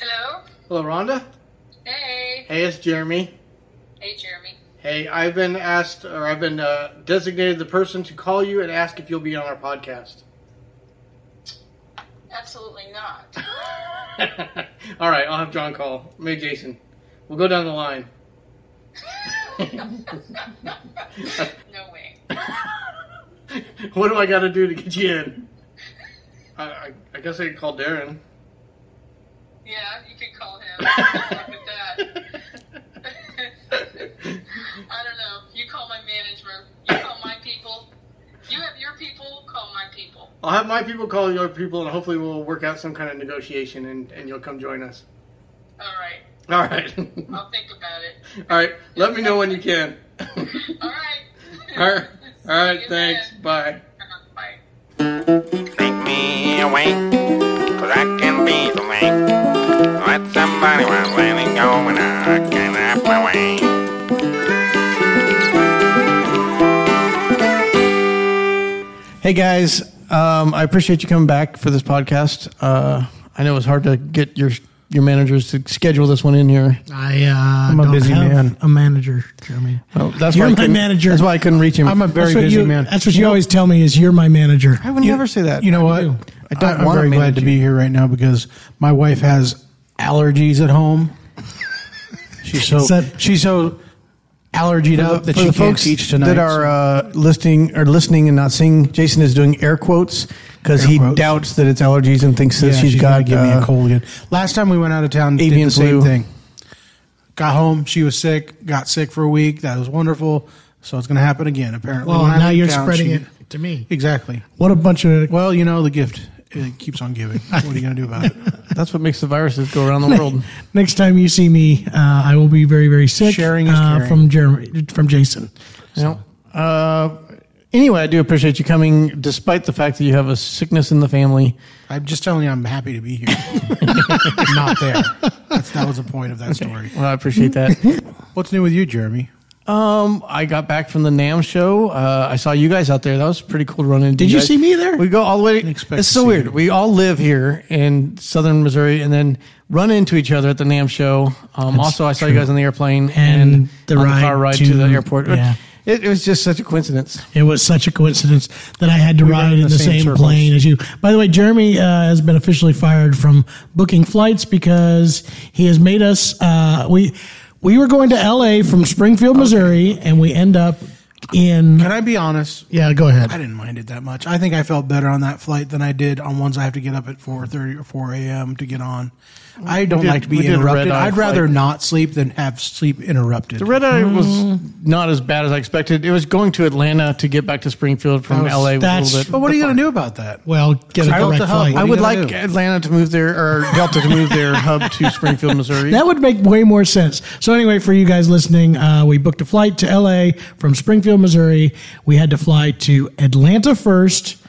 Hello? Hello, Rhonda. Hey. Hey, it's Jeremy. Hey, Jeremy. Hey, I've been asked, or I've been uh, designated the person to call you and ask if you'll be on our podcast. Absolutely not. All right, I'll have John call. Maybe Jason. We'll go down the line. No way. what do I got to do to get you in? I, I, I guess I could call Darren. Yeah, you could call him. Good luck with that. I don't know. You call my manager. You call my people. You have your people. Call my people. I'll have my people call your people, and hopefully we'll work out some kind of negotiation, and, and you'll come join us. All right. All right. I'll think about it. All right. Let me know when you can. All right. All right. All right. Thanks. then. Bye. Uh-huh, Bye. Take me away, cause I can be the way. Let somebody was letting go and I can't have my way. Hey guys, um, I appreciate you coming back for this podcast. Uh, I know it was hard to get your your managers to schedule this one in here. I uh, I'm a don't busy have man. a manager, Jeremy. Oh, that's You're why I my couldn't- manager. That's why I couldn't reach him. I'm a very that's what busy you, man. That's what you always tell me is you're my manager. I would never say that. You know what? do. I don't I'm want very glad to be here right now because my wife has allergies at home. She's so that- she's so allergied up that she can't folks teach tonight. that are uh, listening or listening and not seeing, Jason is doing air quotes because he quotes. doubts that it's allergies and thinks that yeah, she's gonna got give me uh, a cold again. Last time we went out of town, did the same flu. thing. Got home, she was sick. Got sick for a week. That was wonderful. So it's going to happen again. Apparently, Well, now you're town, spreading she- it to me. Exactly. What a bunch of. Well, you know the gift it keeps on giving. What are you going to do about it? That's what makes the viruses go around the world. Next time you see me, uh, I will be very, very sick. Sharing is uh, caring. from Jeremy, from Jason. Yeah. Uh, anyway, I do appreciate you coming, despite the fact that you have a sickness in the family. I'm just telling you, I'm happy to be here. Not there. That's, that was the point of that story. Well, I appreciate that. What's new with you, Jeremy? Um, I got back from the NAMM show. Uh, I saw you guys out there. That was pretty cool to run into. Did you guys. see me there? We go all the way. expect It's to so see weird. you. We all live here in southern Missouri, and then run into each other at the NAMM show. Um, also, I saw you guys on the airplane And the on ride car ride to, to- the airport. yeah. It, it was just such a coincidence. It was such a coincidence that I had to ride in the, the same same, circles. plane as you. By the way, Jeremy uh, has been officially fired from booking flights because he has made us. Uh, we we were going to L.A. from Springfield, Missouri, and we end up in. Can I be honest? Yeah, go ahead. I didn't mind it that much. I think I felt better on that flight than I did on ones I have to get up at 4.30 or 4 a.m. to get on. I don't did- like to be we did a interrupted. I'd rather flight. not sleep than have sleep interrupted. The red eye was not as bad as I expected. It was going to Atlanta to get back to Springfield from was- LA. Was a that's- little bit. but what are you going to do about that? Well, get a I direct flight. I would like do? Atlanta to move their or Delta to move their hub to Springfield, Missouri. That would make way more sense. So anyway, for you guys listening, uh, we booked a flight to LA from Springfield, Missouri. We had to fly to Atlanta first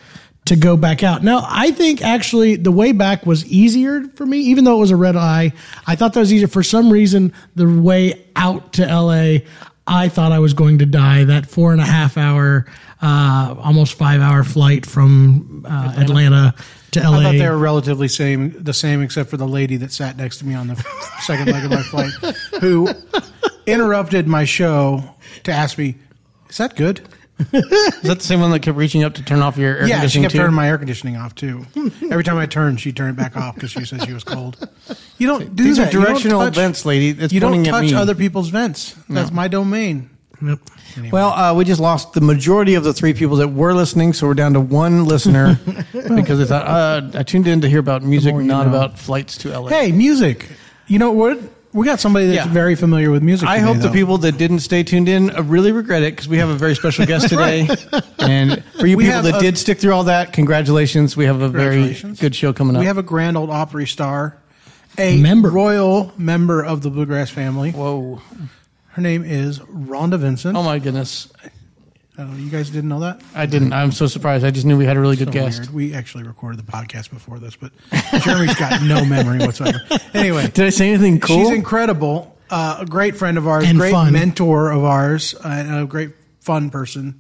to go back out. Now, I think actually the way back was easier for me, even though it was a red eye. I thought that was easier. For some reason, the way out to LA, I thought I was going to die. That four and a half hour, uh, almost five hour flight from uh, Atlanta to LA. I thought they were relatively same, the same, except for the lady that sat next to me on the second leg of my flight, who interrupted my show to ask me, "Is that good?" Is that the same one that kept reaching up to turn off your air Yeah, she conditioning kept too? turning my air conditioning off too. Every time I turned, she turned it back off because she said she was cold. You don't do These that. are You don't directional touch- vents, lady. It's you don't pointing at touch me. other people's vents. That's my domain. Yep. Well, uh, we just lost the majority of the three people that were listening, so we're down to one listener because they thought uh, I tuned in to hear about music, more you not know. about flights to LA. Hey, music. You know what? We got somebody that's Yeah. very familiar with music. I today, hope the people that didn't stay tuned in uh, really regret it because we have a very special guest today. and for you We people that a- did stick through all that, congratulations. We have a very good show coming up. We have a Grand Ole Opry star, a Member. royal member of the Bluegrass family. Whoa. Her name is Rhonda Vincent. Oh, my goodness. Uh, you guys didn't know that? I didn't. I'm so surprised. I just knew we had a really good So guest. weird. We actually recorded the podcast before this, but Jeremy's got no memory whatsoever. Anyway, Did I say anything cool? she's incredible. Uh, a great friend of ours, And great fun. mentor of ours, uh, and a great fun person,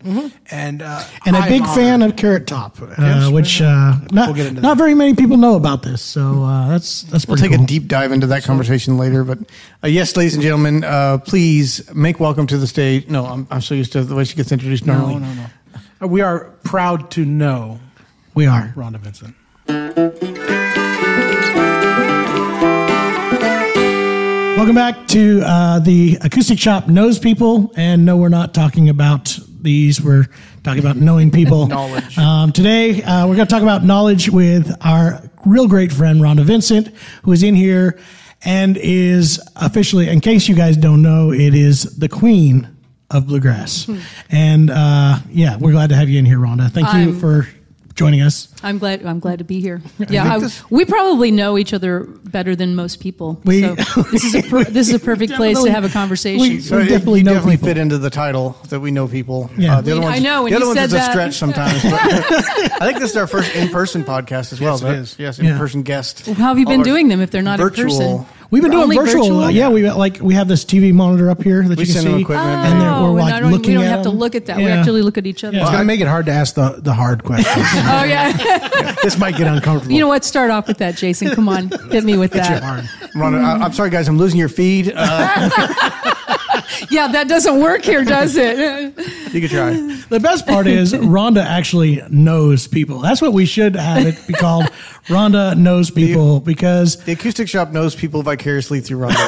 and uh, Mm-hmm. and a I'm big honored. fan of Carrot Top, uh, Yes, which uh, not, We'll get into not that. very many people know about this. So uh, that's that's We'll take cool. a deep dive into that conversation later. But uh, yes, ladies and gentlemen, uh, please make welcome to the stage. No, I'm, I'm so used to the way she gets introduced normally. No, no, no. Uh, We are proud to know We are. Rhonda Vincent. Welcome back to uh, the Acoustic Shoppe Knows People. And no, we're not talking about these. We're talking about knowing people. Knowledge. Um, today, uh, we're going to talk about knowledge with our real great friend, Rhonda Vincent, who is in here and is officially, in case you guys don't know, it is the queen of bluegrass. And uh, yeah, we're glad to have you in here, Rhonda. Thank you I'm- for joining us. I'm glad. I'm glad to be here. Yeah, I, this- we probably know each other better than most people. We- so this is a per, this is a perfect place to have a conversation. we- So We it- definitely you know definitely fit into the title that we know people. Yeah. Uh, the other I ones, know, when the other you ones said is a stretch sometimes. But I think this is our first in-person podcast as well. Yes, it but- is. Yes, in-person guest. How have you All been doing them if they're not virtual. in person? We've been doing virtual. virtual? uh, yeah, we like we have this TV monitor up here that We you can send see, them equipment. and then Oh, we're like I don't- looking we don't at have to look at that. We actually look at each other. Yeah. It's going to make it hard to ask the, the hard questions. Oh yeah. this might get uncomfortable. you know what? Start off with that, Jason. Come on, hit me with It's that. hard. Rhonda, I, I'm sorry, guys. I'm losing your feed. Uh, Yeah, that doesn't work here, does it? you can try. The best part is Rhonda actually knows people. That's what we should have it be called. Rhonda knows people because The acoustic shoppe knows people vicariously through Rhonda.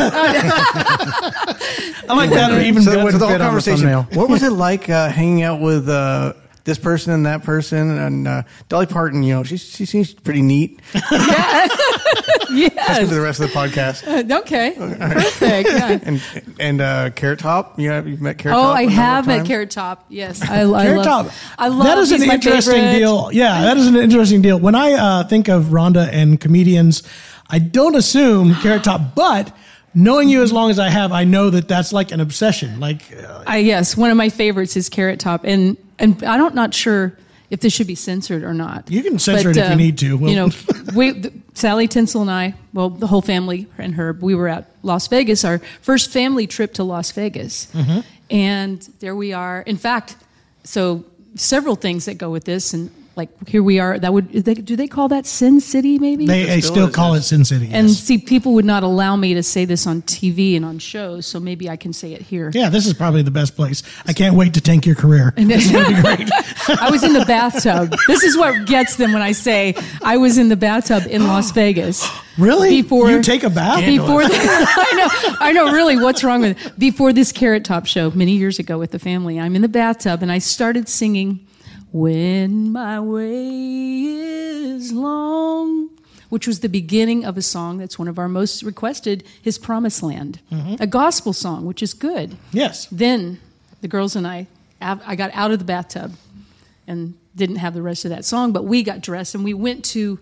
I like that even so, better. so the whole fit the conversation. thumbnail. what was it like uh, hanging out with uh, this person and that person and uh, Dolly Parton? You know, she she seems pretty neat. yes. For the rest of the podcast, Okay. Perfect. Yeah. and and uh, Carrot Top. You know, you've met Carrot Oh, Top. I a number of have met? Carrot Top. Yes, I, I Carrot love. Top. I love. that is an interesting favorite. deal. Yeah, that is an interesting deal. When I uh, think of Rhonda and comedians, I don't assume Carrot Top, but knowing you as long as I have, I know that that's like an obsession. Like, uh, I yes, one of my favorites is Carrot Top, and and I don't not sure if this should be censored or not. You can censor it if you need to. We'll- you know, we the, Sally Tensel and I, well, the whole family and her, we were at Las Vegas, our first family trip to Las Vegas, Mm-hmm. and there we are. In fact, so several things that go with this, and like here we are. That would is they, do they call that Sin City? Maybe they, they still still call it Sin City. and yes. see, people would not allow me to say this on TV and on shows, so maybe I can say it here. yeah, this is probably the best place. I can't wait to tank your career. This is be great. I was in the bathtub. This is what gets them when I say I was in the bathtub in Las Vegas. Really? Before you take a bath? Before the, I know, I know. Really, what's wrong with it? Before this Carrot Top show many years ago with the family, I'm in the bathtub and I started singing "When My Way Is Long." Which was the beginning of a song that's one of our most requested, His Promised Land, mm-hmm. a gospel song, which is good. Yes. Then the girls and I, I got out of the bathtub and didn't have the rest of that song, but we got dressed and we went to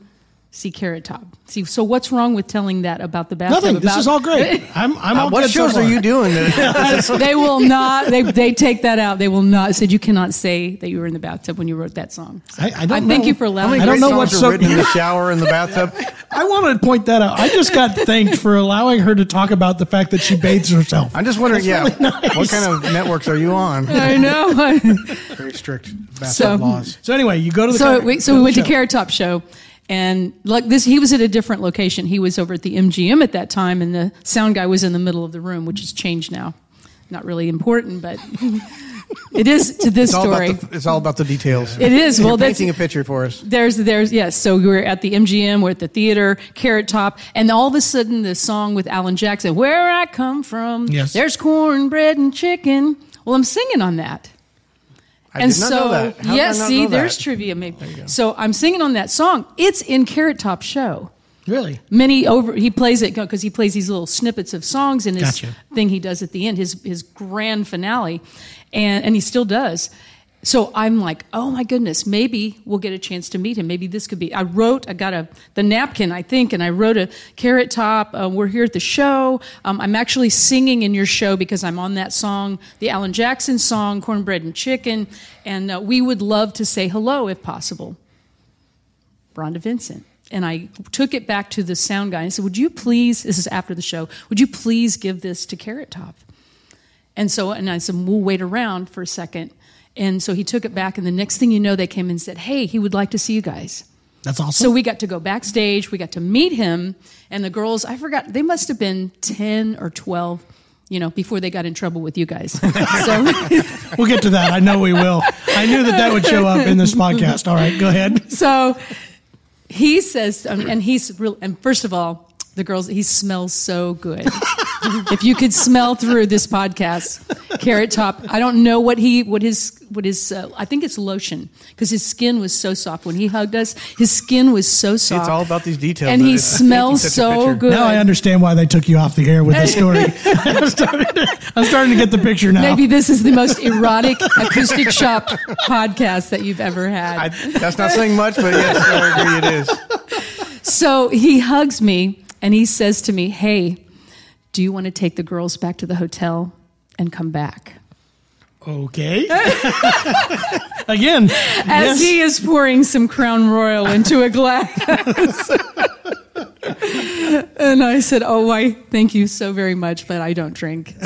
see Carrot Top. See, so what's wrong with telling that about the bathtub? Nothing. This is all great. I'm, I'm Uh, all what good so shows are you doing? they will not. They they take that out. They will not. Said you cannot say that you were in the bathtub when you wrote that song. So I- I don't Thank know. you for How allowing. many I don't know songs what's are so- written in the shower in the bathtub? I wanted to point that out. I just got thanked for allowing her to talk about the fact that she bathes herself. I'm just wondering. yeah, what kind of networks are you on? I know. Very strict bathtub So- laws. So anyway, you go to the so car- we, so we went the to show. Carrot Top show, and like this, he was at a different location. He was over at the MGM at that time, and the sound guy was in the middle of the room, which has changed now. Not really important, but it is to this It's all, story. about the, it's all about the details. It is. You're Well, that's painting a picture for us. there's there's yes. So we're at the MGM, we're at the theater, Carrot Top, and all of a sudden the song with Alan Jackson, "Where I Come From," Yes. there's cornbread and chicken. Well, I'm singing on that. I and did not so, know that. How did yes, see, there's trivia. Maybe. So I'm singing on that song. It's in Carrot Top show. Really? Many over he plays it because he plays these little snippets of songs in his Gotcha. thing he does at the end, his his grand finale, and and he still does. So I'm like, oh my goodness, maybe we'll get a chance to meet him. Maybe this could be. I wrote, I got a the napkin, I think, and I wrote a carrot top. Uh, we're here at the show. Um, I'm actually singing in your show because I'm on that song, the Alan Jackson song, Cornbread and Chicken, and uh, we would love to say hello if possible. Rhonda Vincent. And I took it back to the sound guy and I said, Would you please, this is after the show, would you please give this to Carrot Top? And so, and I said, we'll wait around for a second. And so he took it back, and the next thing you know, they came and said, hey, he would like to see you guys. That's awesome. So we got to go backstage. We got to meet him, and the girls. I forgot they must have been ten or twelve, you know, before they got in trouble with you guys. so we'll get to that. I know we will. I knew that that would show up in this podcast. All right, go ahead. so he says, um, and he's real. And first of all, the girls, he smells so good. If you could smell through this podcast, Carrot Top. I don't know what he, what his, what his. Uh, I think it's lotion because his skin was so soft when he hugged us. His skin was so soft. It's all about these details. and he it's smells painting such a so good. Now I understand why they took you off the air with this story. I'm, starting to, I'm starting to get the picture now. Maybe this is the most erotic acoustic shoppe podcast that you've ever had. I, that's not saying much, but yes, I agree it is. So he hugs me and he says to me, Hey, do you want to take the girls back to the hotel and come back? Okay. Again, As yes. he is pouring some Crown Royal into a glass. and I said, Oh, why, thank you so very much, but I don't drink.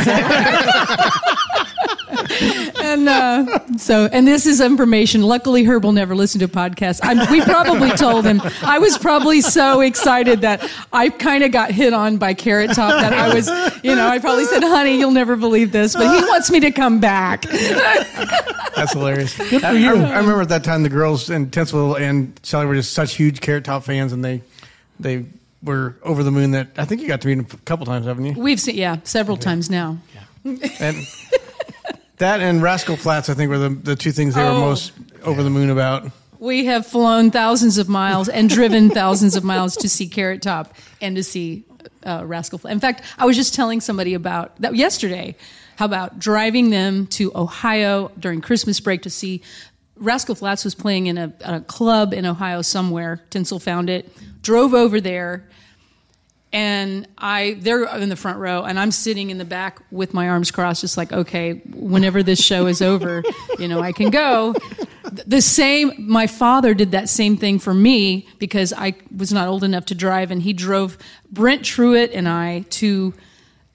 and uh, so, and this is information. Luckily, Herb will never listen to podcasts. I, we probably told him. I was probably so excited that I kind of got hit on by Carrot Top that I was, you know, I probably said, "Honey, you'll never believe this," but he wants me to come back. That's hilarious. Good for you. I, I remember at that time the girls in Tinsville and Shelly were just such huge Carrot Top fans, and they they were over the moon. That I think you got to meet them a couple times, haven't you? We've seen, yeah, several times now. Yeah. And that and Rascal Flatts, I think, were the the two things they were Oh. most over the moon about. We have flown thousands of miles and driven thousands of miles to see Carrot Top and to see uh, Rascal Flatts. In fact, I was just telling somebody about that yesterday. How about driving them to Ohio during Christmas break to see Rascal Flatts was playing in a, a club in Ohio somewhere. Tensel found it. Drove over there and I they're in the front row and I'm sitting in the back with my arms crossed just like okay whenever this show is over you know I can go the same my father did that same thing for me because I was not old enough to drive and he drove Brent Truitt and I to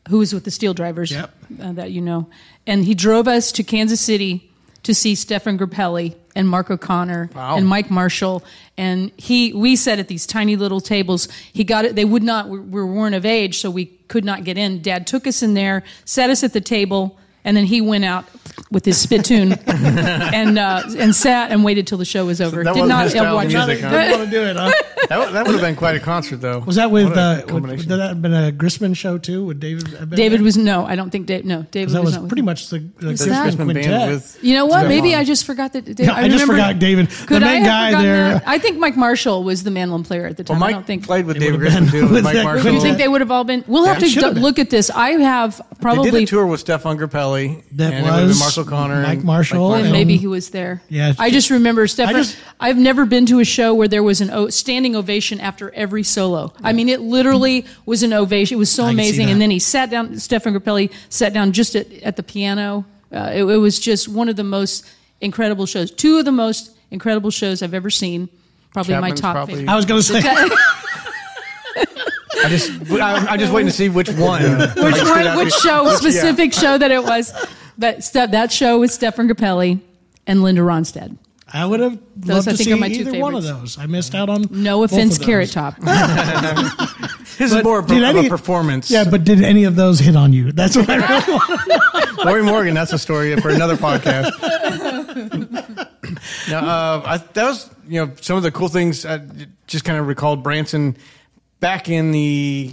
who was with the SteelDrivers Yep. uh, that you know and he drove us to Kansas City to see Stéphane Grappelli and Mark O'Connor Wow. and Mike Marshall. And he we sat at these tiny little tables. He got it they would not we, we weren't of age so we could not get in. Dad took us in there sat us at the table and then he went out with his spittoon and uh, and sat and waited till the show was over that did wasn't not his style of watch music, huh? Didn't want to do it, huh? That, would- that would have been quite a concert, though. Was that with, uh, would, would that have been a Grisman show too? Would David have been David there? was no I don't think Dave no David that was, was not with pretty him. much the, the Was Grisman that? Quintet. with You know what? Stéphane. Maybe I just forgot that. Dave, Yeah, I just remember- forgot David. The Could I main have guy there- that? I think Mike Marshall was the mandolin player at the time. Well, I Mike don't think. played with David would've Grisman too. With with Mike that Marshall. you think they would have all been? We'll have to should have do- been. look at this. I have They probably did a tour with Stéphane Grappelli. That and it would have was been Marshall Connor, Mike Marshall and and- maybe he was there. Yeah. I just remember Stéphane. I just- I've never been to a show where there was an o- standing ovation after every solo. I mean, it literally was an ovation. It was so I amazing. And then he sat down. Stéphane Grappelli sat down just at, at the piano. Uh, it, it was just one of the most incredible shows. Two of the most incredible shows I've ever seen. Probably my top probably- favorite. I was going to say. I just, I, I'm just waiting to see which one. which one, which show, specific show that it was. That Ste- that show with Stéphane Grappelli and Linda Ronstadt. I would have Those, loved I to think, see are my two either one of those. I missed out on No offense. Carrot Top. His is more of Did a, of any- a performance. Yeah, but did any of those hit on you? That's what I really want. Lorrie Morgan, that's a story for another podcast. now, uh, I, that was you know some of the cool things. I just kind of recalled Branson back in the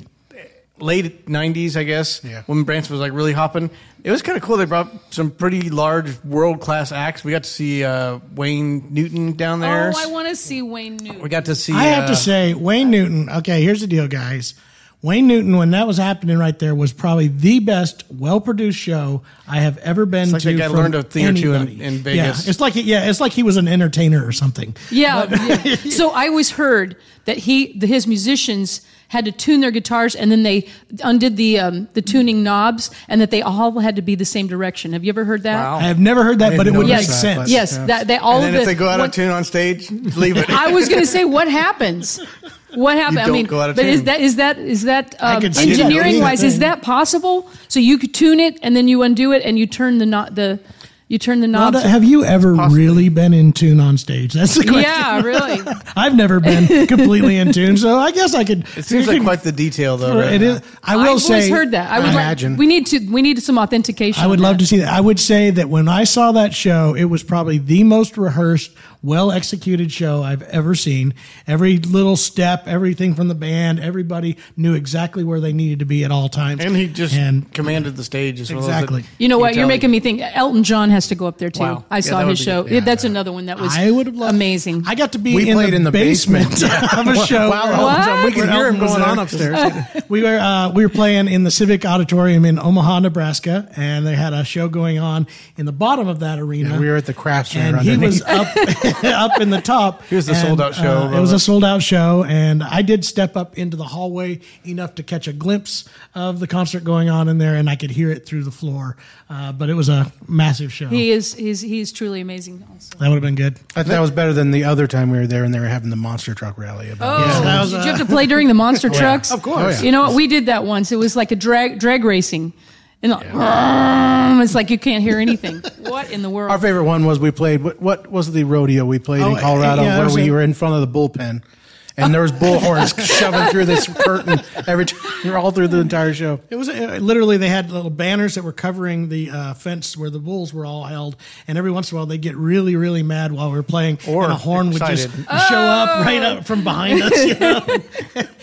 late '90s, I guess, Yeah. when Branson was like really hopping. It was kind of cool. They brought some pretty large world class acts. We got to see uh, Wayne Newton down there. Oh, I want to see Wayne Newton. we got to see. I have uh, to say, Wayne Newton. Okay, here's the deal, guys. Wayne Newton, when that was happening right there, was probably the best, well-produced show I have ever been like to. that guy learned a thing or two in- in Vegas. Yeah, it's like yeah, it's like he was an entertainer or something. Yeah. yeah. so I always heard that he, the, his musicians had to tune their guitars, and then they undid the um, the tuning knobs, and that they all had to be the same direction. Have you ever heard that? Wow. I have never heard that, but it didn't would make notice that, sense. Yes, Yeah. that they all And of then if they go out what- of tune on stage, leave it. I was going to say what happens. What happened? I mean, go out of but is that is that is that um, could see that engineering being wise? Is that possible? So you could tune it and then you undo it and you turn the not the you turn the knob. Rhonda, have you ever really been in tune on stage? That's the question. yeah, really. I've never been completely in tune, so I guess I could. It seems like quite the detail, though. right It now. is. I will I've say. always heard that. I would Imagine. Like, we need to. We need some authentication. I would love that. to see that. I would say that when I saw that show, it was probably the most rehearsed, well executed show I've ever seen. Every little step, everything from the band, everybody knew exactly where they needed to be at all times. And he just and commanded the stage as well Exactly. You know what? You're making me think. Elton John has to go up there too. Wow. I Yeah, saw his would be show. Yeah, That's another one that was. I would have loved amazing. I got to be We in, played the in the basement, basement. of a show. Wow, Elton John, we could hear him going on upstairs. we were uh, we were playing in the Civic Auditorium in Omaha, Nebraska, and they had a show going on in the bottom of that arena. we were at the craft center and he was underneath. up up in the top. He was the sold-out show uh, it was a sold out show, and I did step up into the hallway enough to catch a glimpse of the concert going on in there, and I could hear it through the floor. Uh, but it was a massive show. he is. He's. He's truly amazing. Also. that would have been good. I thought that was better than the other time we were there and they were having the monster truck rally. About Oh, that was, did uh, you have to play during the monster trucks? Of course. Oh, yeah. You know what? We did that once. It was like a drag drag racing, and like, it's like you can't hear anything. What in the world? Our favorite one was we played. What, what was the rodeo we played Oh, in Colorado yeah, where we a- were in front of the bullpen, and there was bullhorns shoving through this curtain every time. You're all through the entire show. It was uh, literally they had little banners that were covering the uh, fence where the bulls were all held, and every once in a while they get really, really mad while we are playing, Or and a horn excited. would just show up right up from behind us. you know?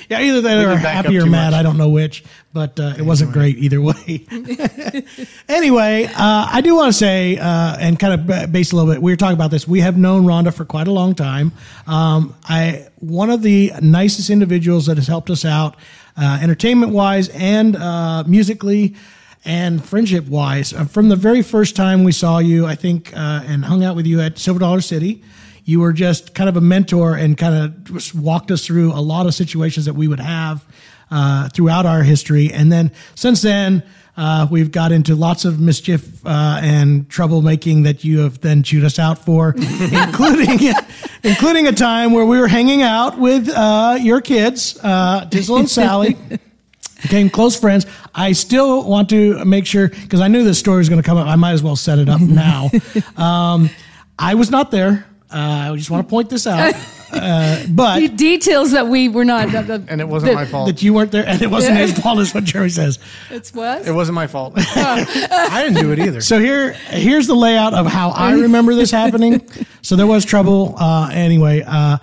yeah, either they were didn't back up happy or mad. much. I don't know which, but uh, it wasn't great either way. anyway, uh, I do want to say uh, and kind of base a little bit. We were talking about this. We have known Rhonda for quite a long time. Um, I one of the nicest individuals that has helped us out, uh, entertainment wise and uh, musically. And friendship wise, uh, from the very first time we saw you, I think, uh, and hung out with you at Silver Dollar City, you were just kind of a mentor and kind of just walked us through a lot of situations that we would have uh, throughout our history. And then since then, uh, we've got into lots of mischief uh, and troublemaking that you have then chewed us out for, including including a time where we were hanging out with uh, your kids, uh, Dizzle and Sally. Became close friends. I still want to make sure because I knew this story was going to come up. I might as well set it up now. um, I was not there. Uh, I just want to point this out. Uh, but Details that we were not. that- that- And it wasn't that- my fault. that you weren't there, and it wasn't his fault, is what Jerry says. It's what? It wasn't my fault. I didn't do it either. So here, here's the layout of how I remember this happening. So there was trouble. Uh, anyway, uh,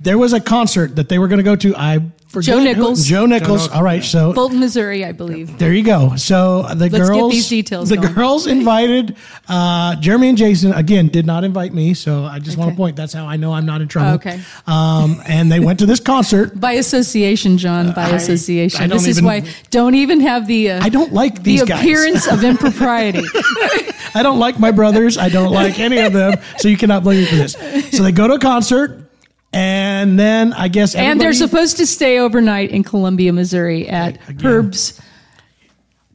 there was a concert that they were going to go to. I forget Joe who- Nichols. Joe Nichols. All right. So Fulton, Missouri, I believe. there you go. So the get girls, these details the going. girls invited uh, Jeremy and Jason. Again, did not invite me. So I just want to point. That's how I know I'm not in trouble. Okay. Um, and they went to this concert. By association, John. By I- association. I don't this is why don't even have the. Uh, I don't like these the guys. appearance of impropriety. I don't like my brothers. I don't like any of them. So you cannot blame me for this. So they go to a concert, and then I guess and they're supposed to stay overnight in Columbia, Missouri at Herb's.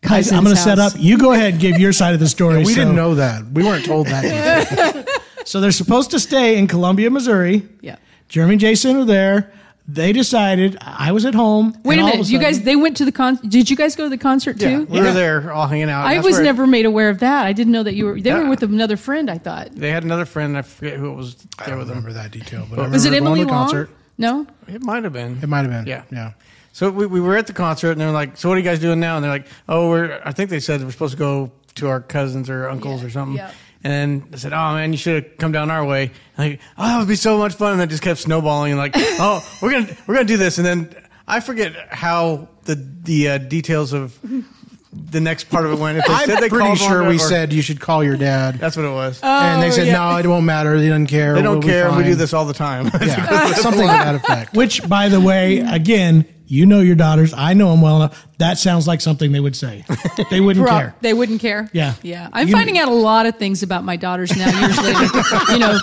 I, cousin's I'm going to set up. You go ahead and give your side of the story. we So- didn't know that. We weren't told that. So they're supposed to stay in Columbia, Missouri. Yeah. Jeremy and Jason are there. They decided I was at home. Wait a all of minute. You guys, they went to the con. Did you guys go to the concert yeah, too? we were there all hanging out. I was where- never made aware of that. I didn't know that you were. They were uh, with another friend. I thought. They had another friend. I forget who it was I don't with them. remember that detail, but I Was it remember Emily the Long? concert. No. It might have been. It might have been. Yeah. Yeah. So we, we were at the concert and they're like, "So what are you guys doing now?" And they're like, "Oh, we're." I think they said we're supposed to go to our cousins or uncles Yeah, or something. yeah. And then they said, "Oh man, you should have come down our way." Like, oh, that would be so much fun. And that just kept snowballing. And like, oh, we're gonna we're gonna do this. And then I forget how the the uh, details of the next part of it went. If they I'm said they pretty called sure one we or- said you should call your dad. that's what it was. and they said, Oh, yeah. no, it won't matter. They don't care. they don't We'll be care. We do this all the time. Yeah. Something to that effect. Which, by the way, again, you know your daughters. I know them well enough. That sounds like something they would say. They wouldn't Pro- care. They wouldn't care. Yeah. Yeah. I'm You- finding out a lot of things about my daughters now, years later. you know,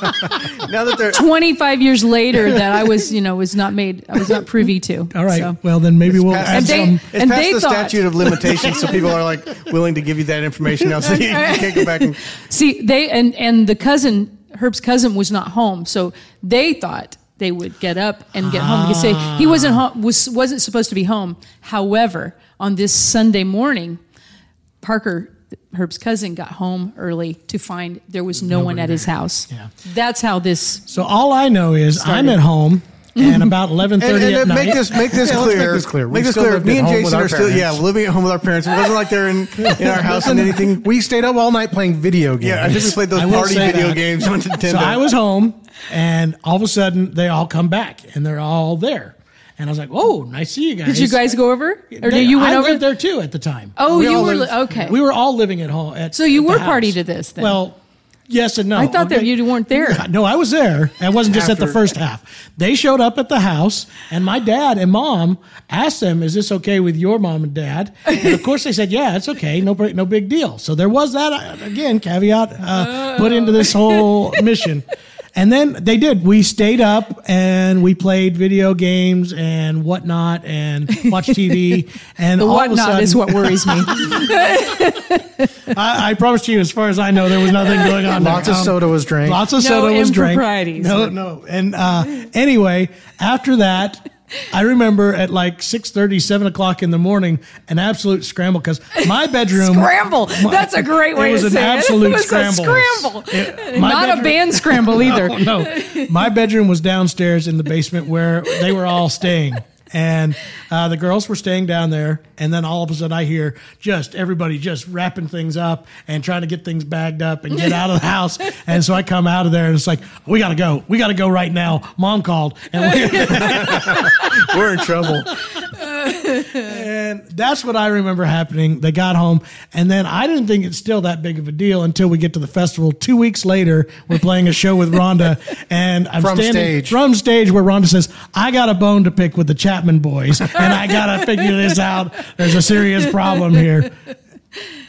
now that they're 25 years later that I was, you know, was not made, I was not privy to. All right. So- Well, then maybe we'll past- add And they- some. It's And past they the thought- statute of limitations, so people are like willing to give you that information now, so you, you can't go back and See, they and and the cousin, Herb's cousin, was not home, so they thought they would get up and get home because say he wasn't home, was wasn't supposed to be home. However, on this Sunday morning, Parker. Herb's cousin got home early to find there was no one at his house. Yeah. That's how this So all I know is I'm at home, and about eleven And, thirty and, at and night. make this make this Yeah, clear. make this clear. We Make this still clear. lived Me at and home Jason with our are still yeah living at home with our parents. It wasn't like they're in in our house and anything. We stayed up all night playing video games. Yeah, I think we played those I will party say video that. games on Nintendo. So I was home, and all of a sudden they all come back, and they're all there. And I was like, "Oh, nice to see you guys." Did you guys go over, or They- did you went I over lived there too at the time. Oh, We you were lived- okay. We were all living at home. At, So you at the were house. party to this then? Well, yes and no. I thought that you weren't there. No, I was there. I wasn't just at the first half. They showed up at the house, and my dad and mom asked them, "Is this okay with your mom and dad?" And of course, they said, "Yeah, it's okay. No, big- no big deal." So there was that uh, again caveat uh, put into this whole mission. And then they did. We stayed up and we played video games and whatnot and watched TV. And The all of a whatnot is what worries me. I, I promise you, as far as I know, there was nothing going on. Lots there. of soda was drank. Lots of No soda was drank. improprieties. No, no. And uh, anyway, after that, I remember at like 6.30, 7 o'clock in the morning, an absolute scramble because my bedroom. scramble. That's a great way it was to an say absolute it. It was scramble. a scramble. It- my Not a band scramble either. No, no. My bedroom was downstairs in the basement where they were all staying. And uh, the girls were staying down there. And then all of a sudden, I hear just everybody just wrapping things up and trying to get things bagged up and get out of the house. And so I come out of there and it's like, we got to go. We got to go right now. Mom called. And, we, We're in trouble. and that's what I remember happening. They got home. And then I didn't think it's still that big of a deal until we get to the festival. Two weeks later, we're playing a show with Rhonda. And I'm From standing stage. from stage where Rhonda says, I got a bone to pick with the Chapman boys. And I got to figure this out. There's a serious problem here.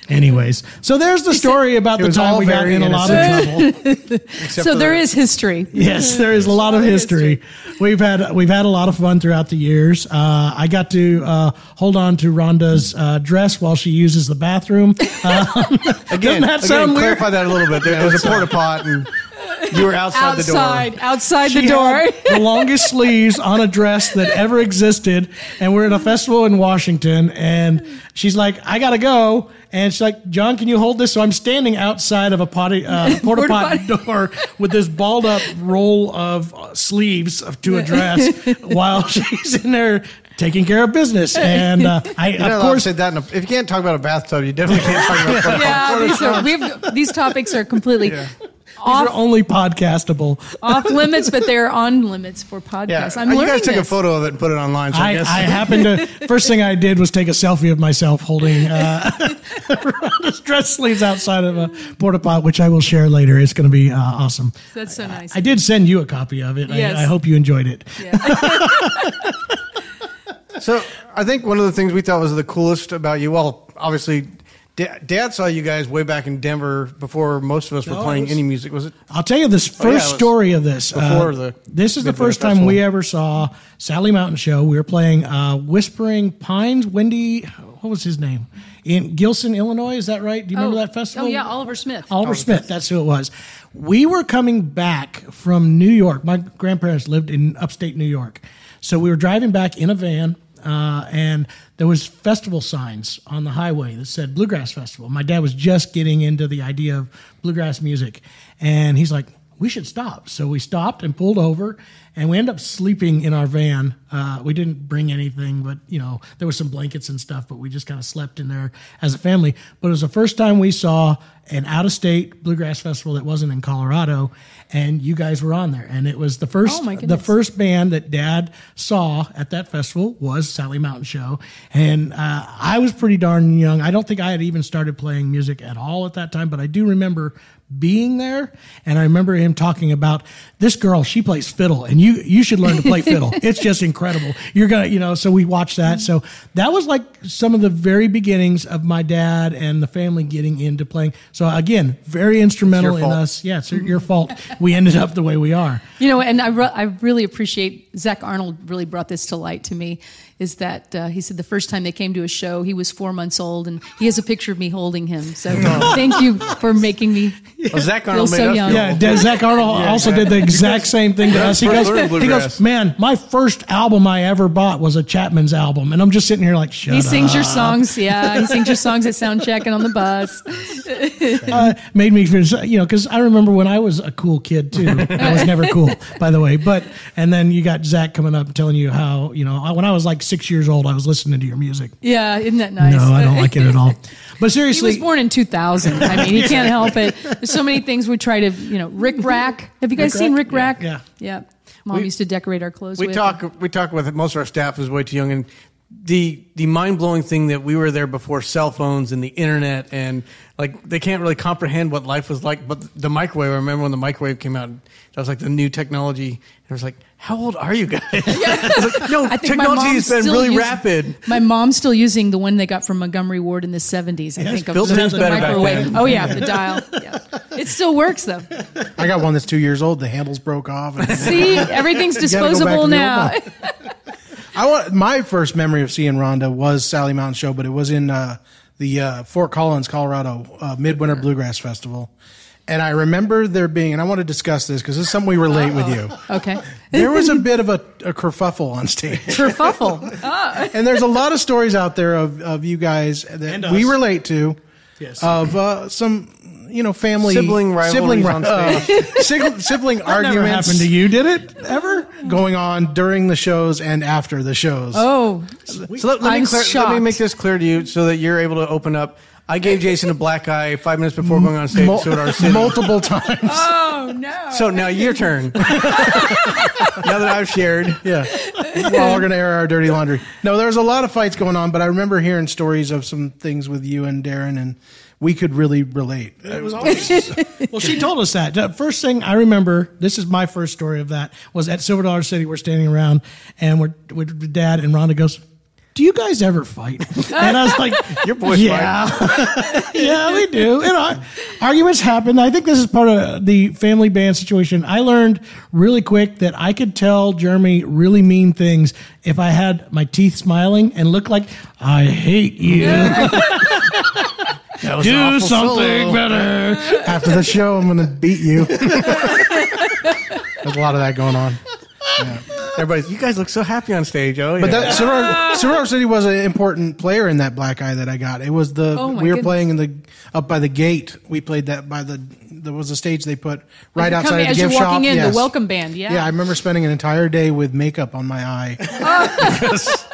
Anyways, so there's the story about the time we got in a lot of trouble. So there is history. Yes, there is a lot of history. We've had we've had a lot of fun throughout the years. Uh, I got to uh, hold on to Rhonda's uh, dress while she uses the bathroom. Uh, Again, that again sound weird? clarify that a little bit. There, there was a porta pot, and you were outside, Outside, the door. outside she the door. had the longest sleeves on a dress that ever existed, and we're at a festival in Washington, and she's like, "I gotta go," and she's like, "John, can you hold this?" So I'm standing outside of a potty uh, porta pot door with this balled up roll of uh, sleeves to a dress while she's in there taking care of business, and uh, I You're of course to say that. In a, if you can't talk about a bathtub, you definitely can't talk about. porta Yeah, these, are, we've, these topics are completely these off, are only podcastable. off limits, but they're on limits for podcasts. Yeah, I'm you learning guys took this. a photo of it and put it online. So I, I, guess I happened to first thing I did was take a selfie of myself holding uh, dress sleeves outside of a porta pot, which I will share later. It's going to be uh, awesome. That's so nice. I did send you a copy of it. Yes. I, I hope you enjoyed it. Yeah. So I think one of the things we thought was the coolest about you, well, obviously, Da- Dad saw you guys way back in Denver before most of us were No, it playing was- any music. Was it? I'll tell you this first Oh, yeah, it was story of this. before Uh, the this is the Midwest first time Festival. we ever saw Sally Mountain Show. We were playing uh, Whispering Pines. Wendy, what was his name? In Gilson, Illinois. Is that right? Do you remember that festival? Oh, yeah, Oliver Smith. Oliver Smith, that's who it was. We were coming back from New York. My grandparents lived in upstate New York. So we were driving back in a van, uh, and there was festival signs on the highway that said Bluegrass Festival. My dad was just getting into the idea of bluegrass music, and he's like, we should stop. So we stopped and pulled over, and we ended up sleeping in our van. Uh, we didn't bring anything, but you know there were some blankets and stuff, but we just kind of slept in there as a family. But it was the first time we saw an out-of-state bluegrass festival that wasn't in Colorado, and you guys were on there, and it was the first Oh, the first band that Dad saw at that festival was Sally Mountain Show, and uh, I was pretty darn young. I don't think I had even started playing music at all at that time, but I do remember being there, and I remember him talking about this girl. She plays fiddle, and you you should learn to play fiddle. It's just incredible. You're gonna, you know. So we watched that. So that was like some of the very beginnings of my dad and the family getting into playing. So again, very instrumental in us. Yeah, it's your fault. We ended up the way we are. You know, and I, re- I really appreciate Zach Arnold really brought this to light to me. Is that uh, he said the first time they came to a show, he was four months old, and he has a picture of me holding him. So thank you for making me. Well, Zach Arnold Feel made so us young. feel Yeah, Dan- Zach Arnold also did the exact same thing to us. He goes, He goes, man, my first album I ever bought was a Chapman's album, and I'm just sitting here like, shut He up. sings your songs. Yeah, he sings your songs at sound check and on the bus. uh, made me feel, you know, because I remember when I was a cool kid too. I was never cool, by the way. But and then you got Zach coming up telling you how you know when I was like six years old, I was listening to your music. Yeah, isn't that nice? No, I don't like it at all. But He seriously, was born in 2000. I mean, he can't help it. There's so many things we try to, you know, Rick Rack. Have you guys Rick seen Rack? Rick Rack? Yeah. Yeah. Mom We- used to decorate our clothes we with. talk we talk with most of our staff is way too young and the the mind blowing thing that we were there before cell phones and the internet and like they can't really comprehend what life was like. But the microwave, I remember when the microwave came out, that was like the new technology. And I was like, "How old are you guys?" I like, no, I technology mom's has been really using- rapid. My mom's still using the one they got from Montgomery Ward in the 70s. I Yes, think built-in's the, better back microwave. then. Oh yeah, the dial. Yeah. It still works though. I got one that's two years old. The handles broke off. And See, everything's You gotta go disposable now. Old I want my first memory of seeing Rhonda was Sally Mountain Show, but it was in uh, the uh, Fort Collins, Colorado uh, Midwinter Bluegrass Festival. And I remember there being, and I want to discuss this because this is something we relate with you. Okay. There was a bit of a, a kerfuffle on stage. Kerfuffle. and there's a lot of stories out there of, of you guys that And we relate to Yes. of uh, some you know family Sibling rivalries sibling, on uh, sig- sibling never arguments happened to you, did it ever? going on during the shows and after the shows. Oh, So let, let me I'm clear, let me make this clear to you so that you're able to open up. I gave Jason a black eye five minutes before going on stage. Mul- so our city. multiple times. oh no. So now your turn. now that I've shared, yeah. Well, we're gonna air our dirty laundry. No, there was a lot of fights going on, but I remember hearing stories of some things with you and Darren, and we could really relate. It was always, well, she told us that. The first thing I remember, this is my first story of that, was at Silver Dollar City. We're standing around and we're with dad, and Rhonda goes, Do you guys ever fight? And I was like, Your boys yeah. yeah, we do. You know, arguments happen. I think this is part of the family band situation. I learned really quick that I could tell Jeremy really mean things if I had my teeth smiling and look like, I hate you. that was Do awful something solo. better. After the show, I'm gonna beat you. There's a lot of that going on. Everybody, you guys look so happy on stage. Oh, yeah. But that Soror, Soror City was an important player in that black eye that I got. It was the Oh, we were goodness. playing in the up by the gate. We played that by the there was a stage they put right You're outside coming- of the as gift you're shop. in, Yes. the welcome band. Yeah. Yeah, I remember spending an entire day with makeup on my eye. because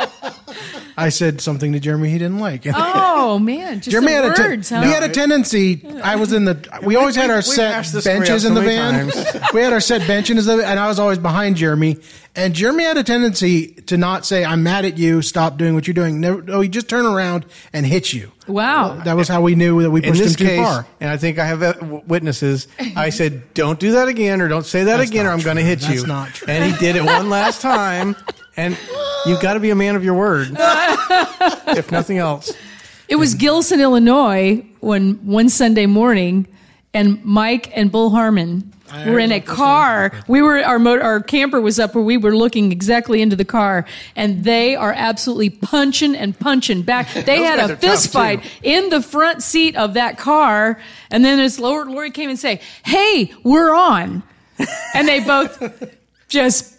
I said something to Jeremy he didn't like. Oh man, just Jeremy the had a ten- words. huh? he had a tendency. I was in the. We always had our set hashed this story benches out in the van. we had our set benches, in the- and I was always behind Jeremy. And Jeremy had a tendency to not say, "I'm mad at you. Stop doing what you're doing." Never, oh, he just turn around and hit you. Wow. That was how we knew that we in pushed him too case, far. and I think I have uh, witnesses. I said, "Don't do that again, or don't say that That's again, or I'm going to hit That's you." not true. And he did it one last time, and you've got to be a man of your word, if nothing else. It was Gilson, Illinois, when one Sunday morning, and Mike and Bull Harmon were in a car. We were our motor, our camper was up where we were looking exactly into the car, and they are absolutely punching and punching back. They had a fist fight too. in the front seat of that car, and then as Lord Lori came and say, "Hey, we're on," and they both just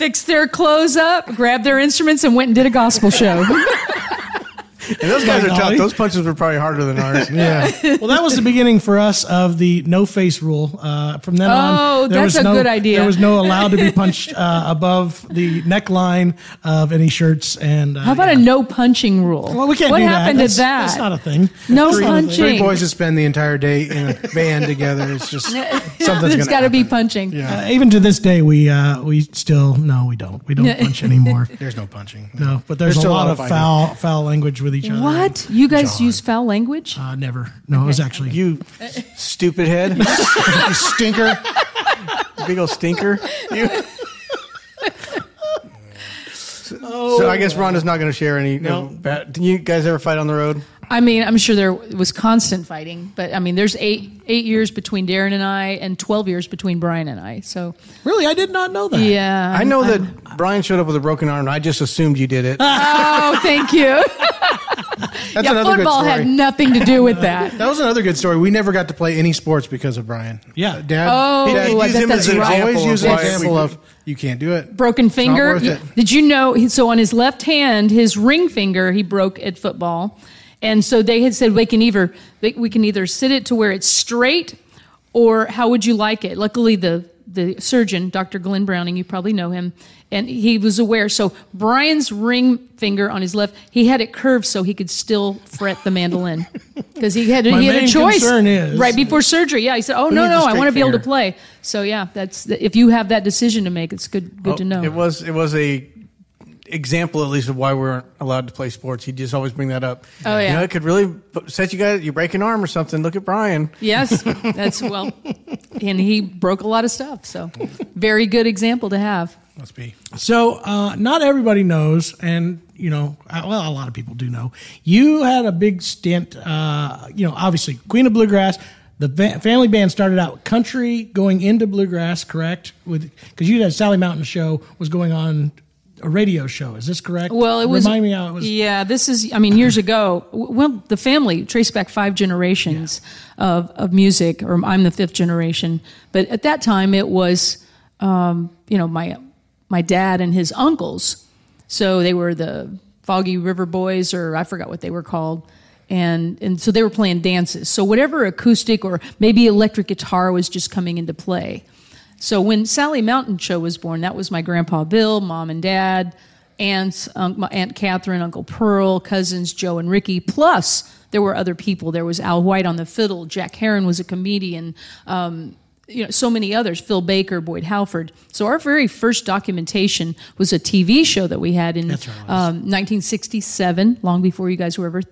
fixed their clothes up, grabbed their instruments, and went and did a gospel show. And those guys are tough. Those punches were probably harder than ours. Yeah. well, that was the beginning for us of the no face rule. Uh, from then on, Oh, that's was a no, good idea. There was no allowed to be punched uh, above the neckline of any shirts. And uh, How about yeah. a no punching rule? Well, we can't what do happened that. to That's, that? That's not a thing. no Three, punching. three boys that spend the entire day in a van together. It's just something's There's going got to be punching. Uh, even to this day, we uh, we still no, we don't. We don't punch anymore. There's no punching. No, but there's, There's a lot lot of of foul foul language with each other. What? You guys John. use foul language? Uh, never. No, it was actually You stupid head, You stinker. big old stinker. You. So I guess Rhonda's not going to share any. No. No. Bad, do you guys ever fight on the road? I mean, I'm sure there was constant fighting, but I mean, there's eight eight years between Darren and I, and 12 years between Brian and I. So really. I did not know that. yeah, I know I'm- that Brian showed up with a broken arm. and I just assumed you did it. Oh, thank you. That's yeah, another football good had story. nothing to do with that. that was another good story. We never got to play any sports because of Brian. Yeah. Uh, Dad. Oh, Dad I use bet him that's as an right. always use of an example of you can't do it. broken finger. worth Yeah. it. Did you know? So on his left hand, his ring finger, he broke at football, and so they had said we can either we can either sit it to where it's straight, or how would you like it? Luckily, the the surgeon, Dr. Glenn Browning, you probably know him, and he was aware. So Brian's ring finger on his left, he had it curved so he could still fret the mandolin because he had he had a choice concern is- right before surgery. Yeah, he said, "Oh no, no, I want to be able to play." So yeah, that's if you have that decision to make, it's good good oh, to know. Oh, It was it was a example at least of why we weren't allowed to play sports. He'd just always bring that up. Oh, yeah. you know, it could really put- set you guys. You break an arm or something. Look at Brian. Yes, that's well, and he broke a lot of stuff. So, very good example to have. Must be. So, uh, not everybody knows, and you know, uh, well, a lot of people do know. You had a big stint. Uh, you know, obviously, Queen of Bluegrass. The ba- family band started out country, going into bluegrass, correct? With because you had Sally Mountain show was going on a radio show. Is this correct? Well, it was. Remind me how it was. Yeah, this is. I mean, years ago. Well, the family traced back five generations of of music, or I'm the fifth generation. But at that time, it was, um, you know, my my dad and his uncles. So they were the Foggy River Boys, or I forgot what they were called. And, and so they were playing dances. So whatever acoustic or maybe electric guitar was just coming into play. So when Sally Mountain Show was born, that was my grandpa Bill, mom and dad, aunts, um, my aunt Catherine, Uncle Pearl, cousins Joe and Ricky. Plus, there were other people. There was Al White on the fiddle. Jack Heron was a comedian. Um, you know, so many others. Phil Baker, Boyd Halford. So our very first documentation was a TV show that we had in right, um, 1967, long before you guys were ever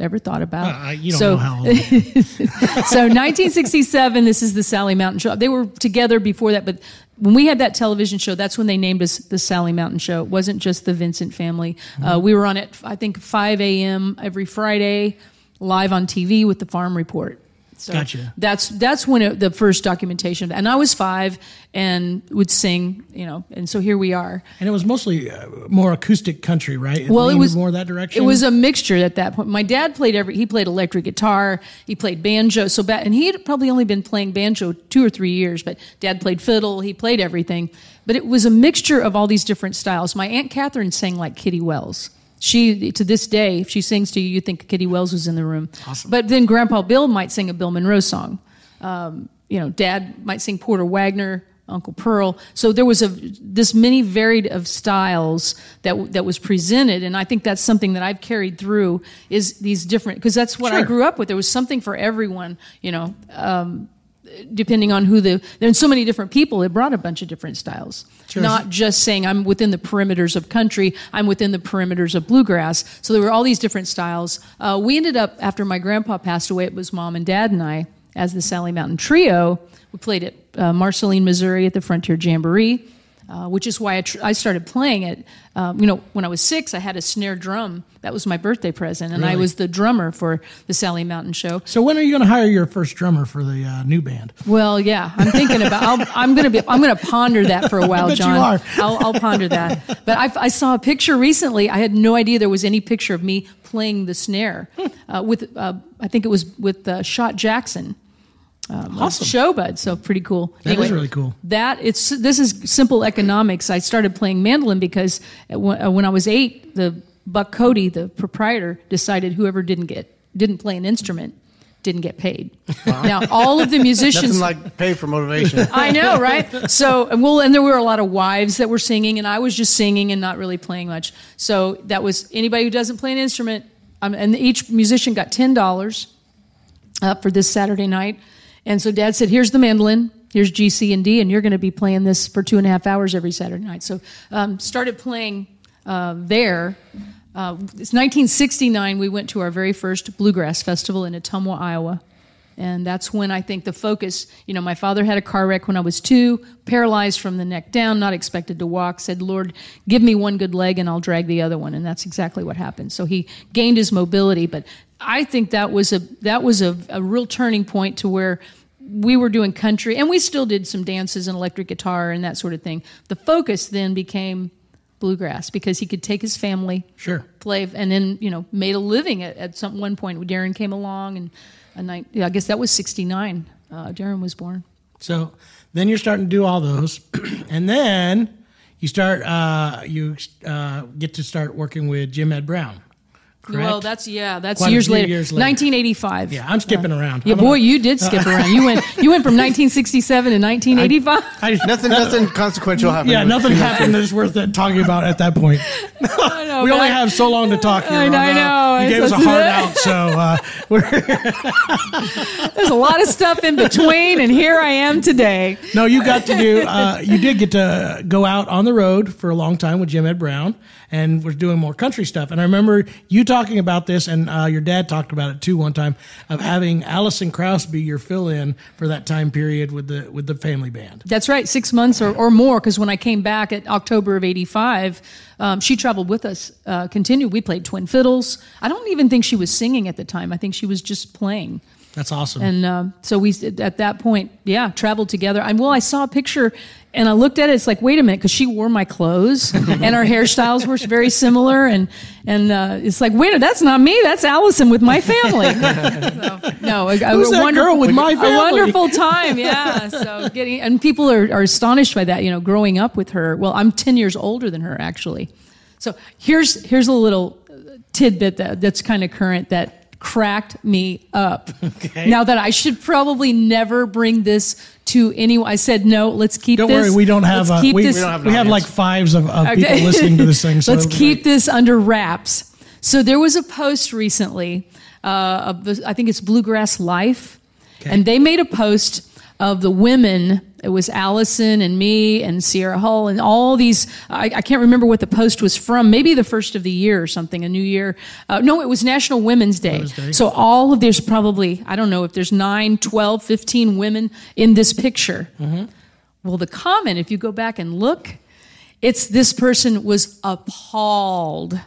ever thought about. Uh, you don't so, know how old. so 1967 this is the sally mountain show they were together before that but when we had that television show that's when they named us the sally mountain show it wasn't just the vincent family Mm-hmm. uh, we were on at i think 5 a.m every friday live on tv with the farm report so Gotcha. that's that's when it, the first documentation and i was five and would sing you know and so here we are and it was mostly uh, more acoustic country, right? well, it was more that direction. It was a mixture at that point. My dad played every. He played electric guitar. He played banjo. So ba- and he had probably only been playing banjo two or three years. But dad played fiddle. He played everything. But it was a mixture of all these different styles. My aunt Catherine sang like Kitty Wells. She to this day, if she sings to you, you think Kitty Wells was in the room. Awesome. But then Grandpa Bill might sing a Bill Monroe song um, you know, Dad might sing Porter Wagoner, Uncle Pearl. So there was a this many varied of styles that that was presented, and I think that's something that I've carried through is these different because that's what I grew up with. There was something for everyone, you know. Um, depending on who the there's so many different people it brought a bunch of different styles. Not just saying i'm within the perimeters of country i'm within the perimeters of bluegrass. So there were all these different styles. Uh, we ended up after my grandpa passed away it was mom and dad and i as the sally mountain trio we played at uh, marceline missouri at the frontier jamboree uh, which is why I, tr- I started playing it. Um, you know, when I was six, I had a snare drum. That was my birthday present, and I was the drummer for the Sally Mountain Show. so when are you going to hire your first drummer for the uh, new band? Well, yeah, I'm thinking about. I'll, I'm gonna be. I'm gonna ponder that for a while, John. are. I'll, I'll ponder that. But I, I saw a picture recently. I had no idea there was any picture of me playing the snare uh, with. Uh, I think it was with uh, Shot Jackson. Um, Awesome. Sho-Bud, so pretty cool. That is really cool. That it's this is simple economics. I started playing mandolin because when, uh, I was eight, the Buck Cody, the proprietor, decided whoever didn't get didn't play an instrument didn't get paid. Now all of the musicians Nothing like pay for motivation. I know, right? So, and well, and there were a lot of wives that were singing, and I was just singing and not really playing much. So that was anybody who doesn't play an instrument, um, and each musician got ten dollars uh, for this Saturday night. And so Dad said, "Here's the mandolin." Here's G, C, and D, and you're going to be playing this for two and a half hours every Saturday night. So, um, started playing uh, there. Uh, it's 1969. We went to our very first bluegrass festival in Ottumwa, Iowa. And that's when I think the focus, you know, my father had a car wreck when I was two, paralyzed from the neck down, not expected to walk, said, Lord, give me one good leg and I'll drag the other one. And that's exactly what happened. So he gained his mobility. But I think that was a, that was a, a real turning point to where we were doing country and we still did some dances and electric guitar and that sort of thing. The focus then became bluegrass because he could take his family, Sure. play, and then you know made a living at, at some one point. Darren came along, and night, yeah, I guess that was '69. Uh, Darren was born. So then you're starting to do all those, and then you start uh, you uh, get to start working with Jim Ed Brown. Correct? Well, that's yeah, that's Quite a years few later. years later. 1985. yeah. I'm skipping around. Yeah, I'm boy, gonna- you did skip around. You went you went from 1967 to 1985. I, Nothing, nothing consequential happened. yeah, nothing happened that's worth it talking about at that point. I know, We only I- have so long to talk here. I know, I Rhonda. know. You It's gave us a hard out, so uh, we're, There's a lot of stuff in between, and here I am today. no, you got to do. Uh, you did get to go out on the road for a long time with Jim Ed Brown, and was doing more country stuff. And I remember you talking about this, and uh, your dad talked about it too one time of having Alison Krauss be your fill-in for that time period with the with the family band. That's right, six months or, or more. Because when I came back at October of '85, um, she traveled with us. Uh, continued. We played twin fiddles. I don't even think she was singing at the time. I think she was just playing. That's awesome. And uh, so we, at that point, yeah, traveled together. And well, I saw a picture and I looked at it. It's like, wait a minute, because she wore my clothes and our hairstyles were very similar. And and uh, it's like, wait a minute, that's not me. That's Alison with my family. So, no, a, Who's a that wonderful, girl with my A family? wonderful time, yeah. So getting and people are, are astonished by that. You know, growing up with her. Well, I'm ten years older than her actually. So here's here's a little tidbit that, that's kind of current that cracked me up. Now that I should probably never bring this to anyone. I said no. Let's keep. don't this, worry, we don't have. let's Uh, keep we, this. We don't have we have like fives of, of Okay. people listening to this thing. So Let's keep great. this under wraps. So there was a post recently uh, of the, I think it's Bluegrass Life, and they made a post of the women. It was Alison and me and Sierra Hull and all these. I, I can't remember what the post was from. Maybe the first of the year or something, a new year. Uh, no, it was National Women's Day. Day. So all of there's probably, I don't know if there's 9, 12, 15 women in this picture. Well, the comment, if you go back and look, it's this person was appalled.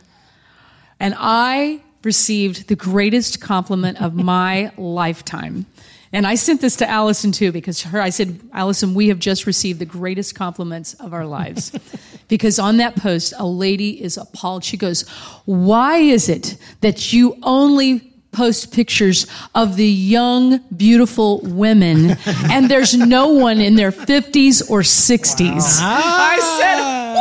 And I received the greatest compliment of my lifetime. And I sent this to Alison too, because her, I said, Alison, we have just received the greatest compliments of our lives. because on that post, a lady is appalled. She goes, Why is it that you only post pictures of the young, beautiful women and there's no one in their 50s or 60s? I said,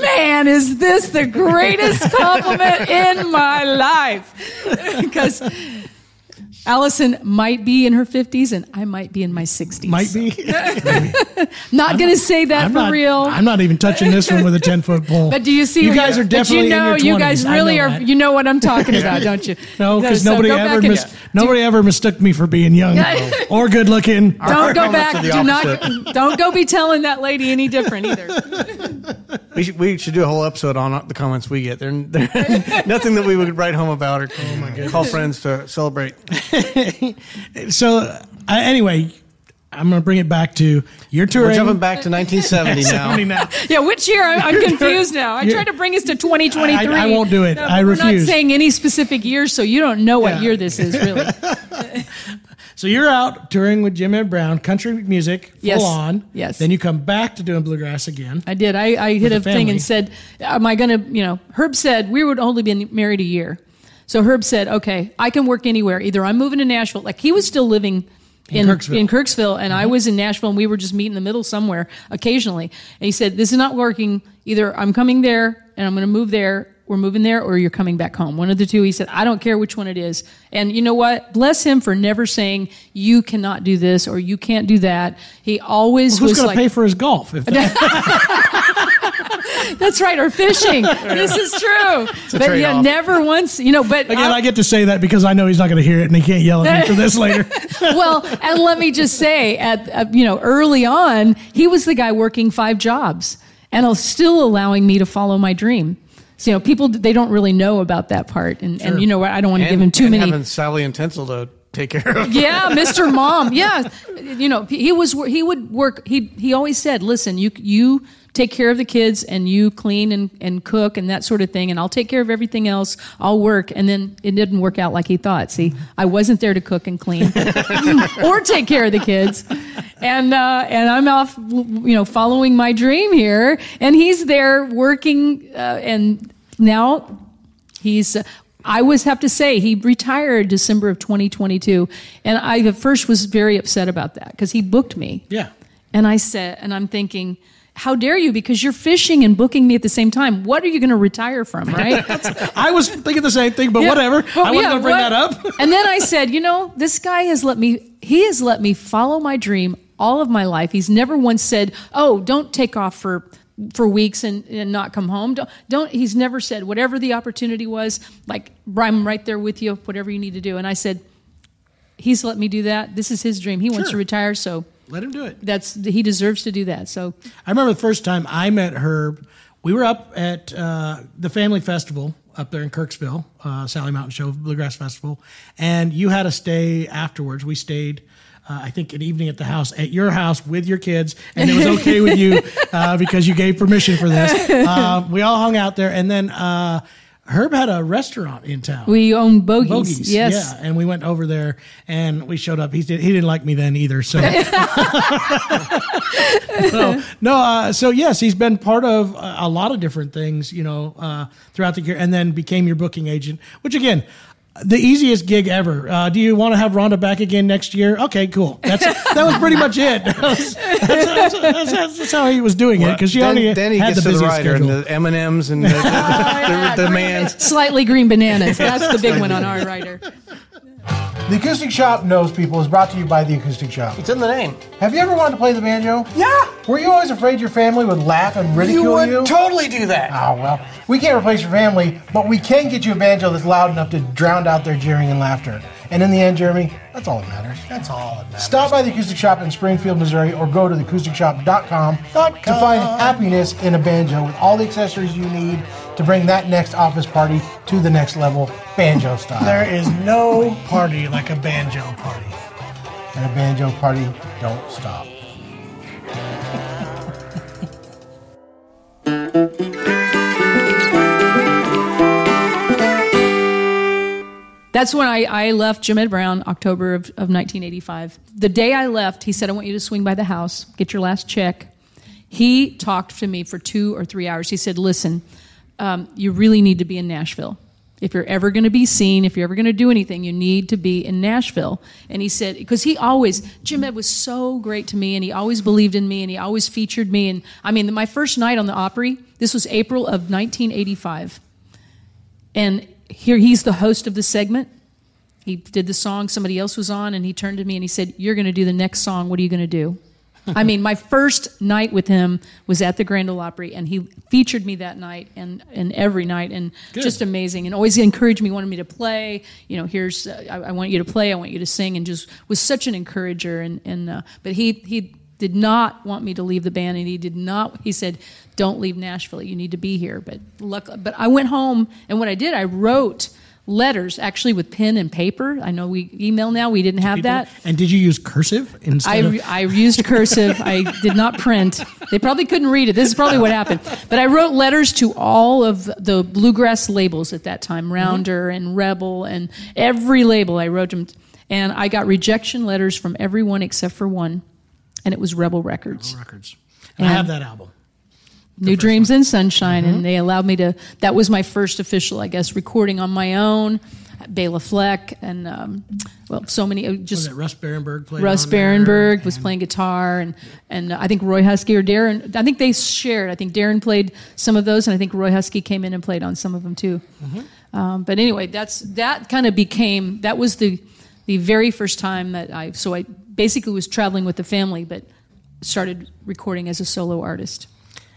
man, is this the greatest compliment in my life? because Alison might be in her 50s and I might be in my 60s. Might be. Not going to say that I'm for not, real. I'm not even touching this one with a 10 foot pole. but do you see? You guys are but definitely you know, in your 20s. you guys really know are. that. You know what I'm talking about, don't you? No, because So nobody go ever back and- mis- nobody ever mistook me for being young or good looking. Don't go back. Do not. Don't go be telling that lady any different either. We should, we should do a whole episode on the comments we get. They're, they're nothing that we would write home about or call friends to celebrate. So uh, anyway, I'm going to bring it back to your tour. We're jumping back to 1970 now. now. Yeah, which year? I'm, I'm confused now. I tried to bring us to 2023. I- I won't do it. No, I but We're refuse. not saying any specific year, so you don't know what Yeah. year this is really. So you're out touring with Jim Ed Brown, country music, full Yes. on. Yes. Then you come back to doing bluegrass again. I did. I, I hit a thing and said, "Am I going to?" You know, Herb said we would only be married a year, so Herb said, "Okay, I can work anywhere. Either I'm moving to Nashville, like he was still living." In In, Kirksville. in Kirksville, and I mm-hmm. was in Nashville, and we were just meeting in the middle somewhere occasionally. And he said, "This is not working. Either I'm coming there, and I'm going to move there. We're moving there, or you're coming back home. One of the two." He said, "I don't care which one it is." And you know what? Bless him for never saying you cannot do this or you can't do that. He always Who's was going to pay for his golf? If That's right, or fishing. this is true. But yeah, never once, you know, but Again, I get to say that because I know he's not going to hear it and he can't yell at me for this later. well, and let me just say, at uh, you know, early on, he was the guy working five jobs and still allowing me to follow my dream. So, you know, people they don't really know about that part, and, and you know what? I don't want to give him too and many. having Sally and Tensel to take care of. yeah, Mr. Mom. Yeah, you know, he was he would work. He he always said, "Listen, you you take care of the kids and you clean and, and cook and that sort of thing and I'll take care of everything else. I'll work. And then it didn't work out like he thought. See, I wasn't there to cook and clean or take care of the kids. And, uh, and I'm off, you know, following my dream here. And he's there working. Uh, and now he's, uh, I always have to say he retired December of 2022. And I at first was very upset about that because he booked me. Yeah. And I said, and I'm thinking, how dare you? Because you're fishing and booking me at the same time. What are you going to retire from, right? I was thinking the same thing, but Yeah. whatever. Well, I wasn't yeah, going to bring what- that up. and then I said, you know, this guy has let me, he has let me follow my dream all of my life. He's never once said, oh, don't take off for for weeks and, and not come home. Don't, don't, he's never said, whatever the opportunity was, like, I'm right there with you, whatever you need to do. And I said, he's let me do that. This is his dream. He wants to retire. So Let him do it. that's, he deserves to do that. So I remember the first time I met Herb. We were up at uh, the family festival up there in Kirksville, uh, Sally Mountain Show Bluegrass Festival, and you had a stay afterwards. We stayed. Uh, I think an evening at the house, at your house with your kids, and it was okay with you uh, because you gave permission for this. Uh, we all hung out there, and then uh, Herb had a restaurant in town. we own bogies. Bogies, yes. yeah, and we went over there and we showed up. He did, he didn't like me then either, so no, no. Uh, so yes, he's been part of a, a lot of different things, you know, uh, throughout the year, and then became your booking agent. Which again, the easiest gig ever. Uh, do you want to have Rhonda back again next year? Okay, cool. That's that was pretty much it. That was- that's, that's- that's- that's how he was doing it because she then, only then he had gets the to the busiest writer schedule. and the M and M's and the, the, the, the demands. Slightly green bananas. That's the big one on our writer. The Acoustic Shoppe Knows People is brought to you by The Acoustic Shoppe. It's in the name. Have you ever wanted to play the banjo? Yeah, Were you always afraid your family would laugh and ridicule you? totally do that. Oh, well, we can't replace your family, but we can get you a banjo that's loud enough to drown out their jeering and laughter. And in the end, Jeremy, that's all that matters. That's all that matters. Stop by the Acoustic Shoppe in Springfield, Missouri, or go to theacousticshoppe.com to find happiness in a banjo with all the accessories you need to bring that next office party to the next level, banjo style. There is no party like a banjo party. and a banjo party don't stop. That's when I, I left Jim Ed Brown, October of, of 1985. The day I left, he said, I want you to swing by the house, get your last check. He talked to me for two or three hours. He said, Listen, um, you really need to be in Nashville. If you're ever going to be seen, if you're ever going to do anything, you need to be in Nashville. And he said, because he always, Jim Ed was so great to me, and he always believed in me, and he always featured me. And I mean, my first night on the Opry, this was April of 1985. And here he's the host of the segment. He did the song somebody else was on, and he turned to me and he said, You're going to do the next song. What are you going to do? I mean, my first night with him was at the Grand Ole Opry, and he featured me that night and, and every night, and just amazing. And always encouraged me, wanted me to play. You know, here's uh, I, I want you to play, I want you to sing, and just was such an encourager. And and uh, but he he did not want me to leave the band, and he did not. He said, "Don't leave Nashville. You need to be here." But luck, but I went home, and what I did, I wrote letters actually with pen and paper. I know we email now. We didn't have that. And did you use cursive instead I, of? I used cursive. I did not print. They probably couldn't read it. This is probably what happened. But I wrote letters to all of the bluegrass labels at that time, mm-hmm. Rounder and Rebel and every label. I wrote them, and I got rejection letters from everyone except for one, and it was Rebel Records. records. And I have that album. New Dreams and Sunshine, and they allowed me to. That was my first official, I guess, recording on my own. Bela Fleck and um, well, so many uh, Was just it Russ Barenberg played? Russ? Barenberg was playing guitar, and and I think Roy Huskey or Darren. I think they shared. I think Darren played some of those, and I think Roy Huskey came in and played on some of them too. Um, but anyway, that's that kind of became that was the the very first time that I so I basically was traveling with the family, but started recording as a solo artist.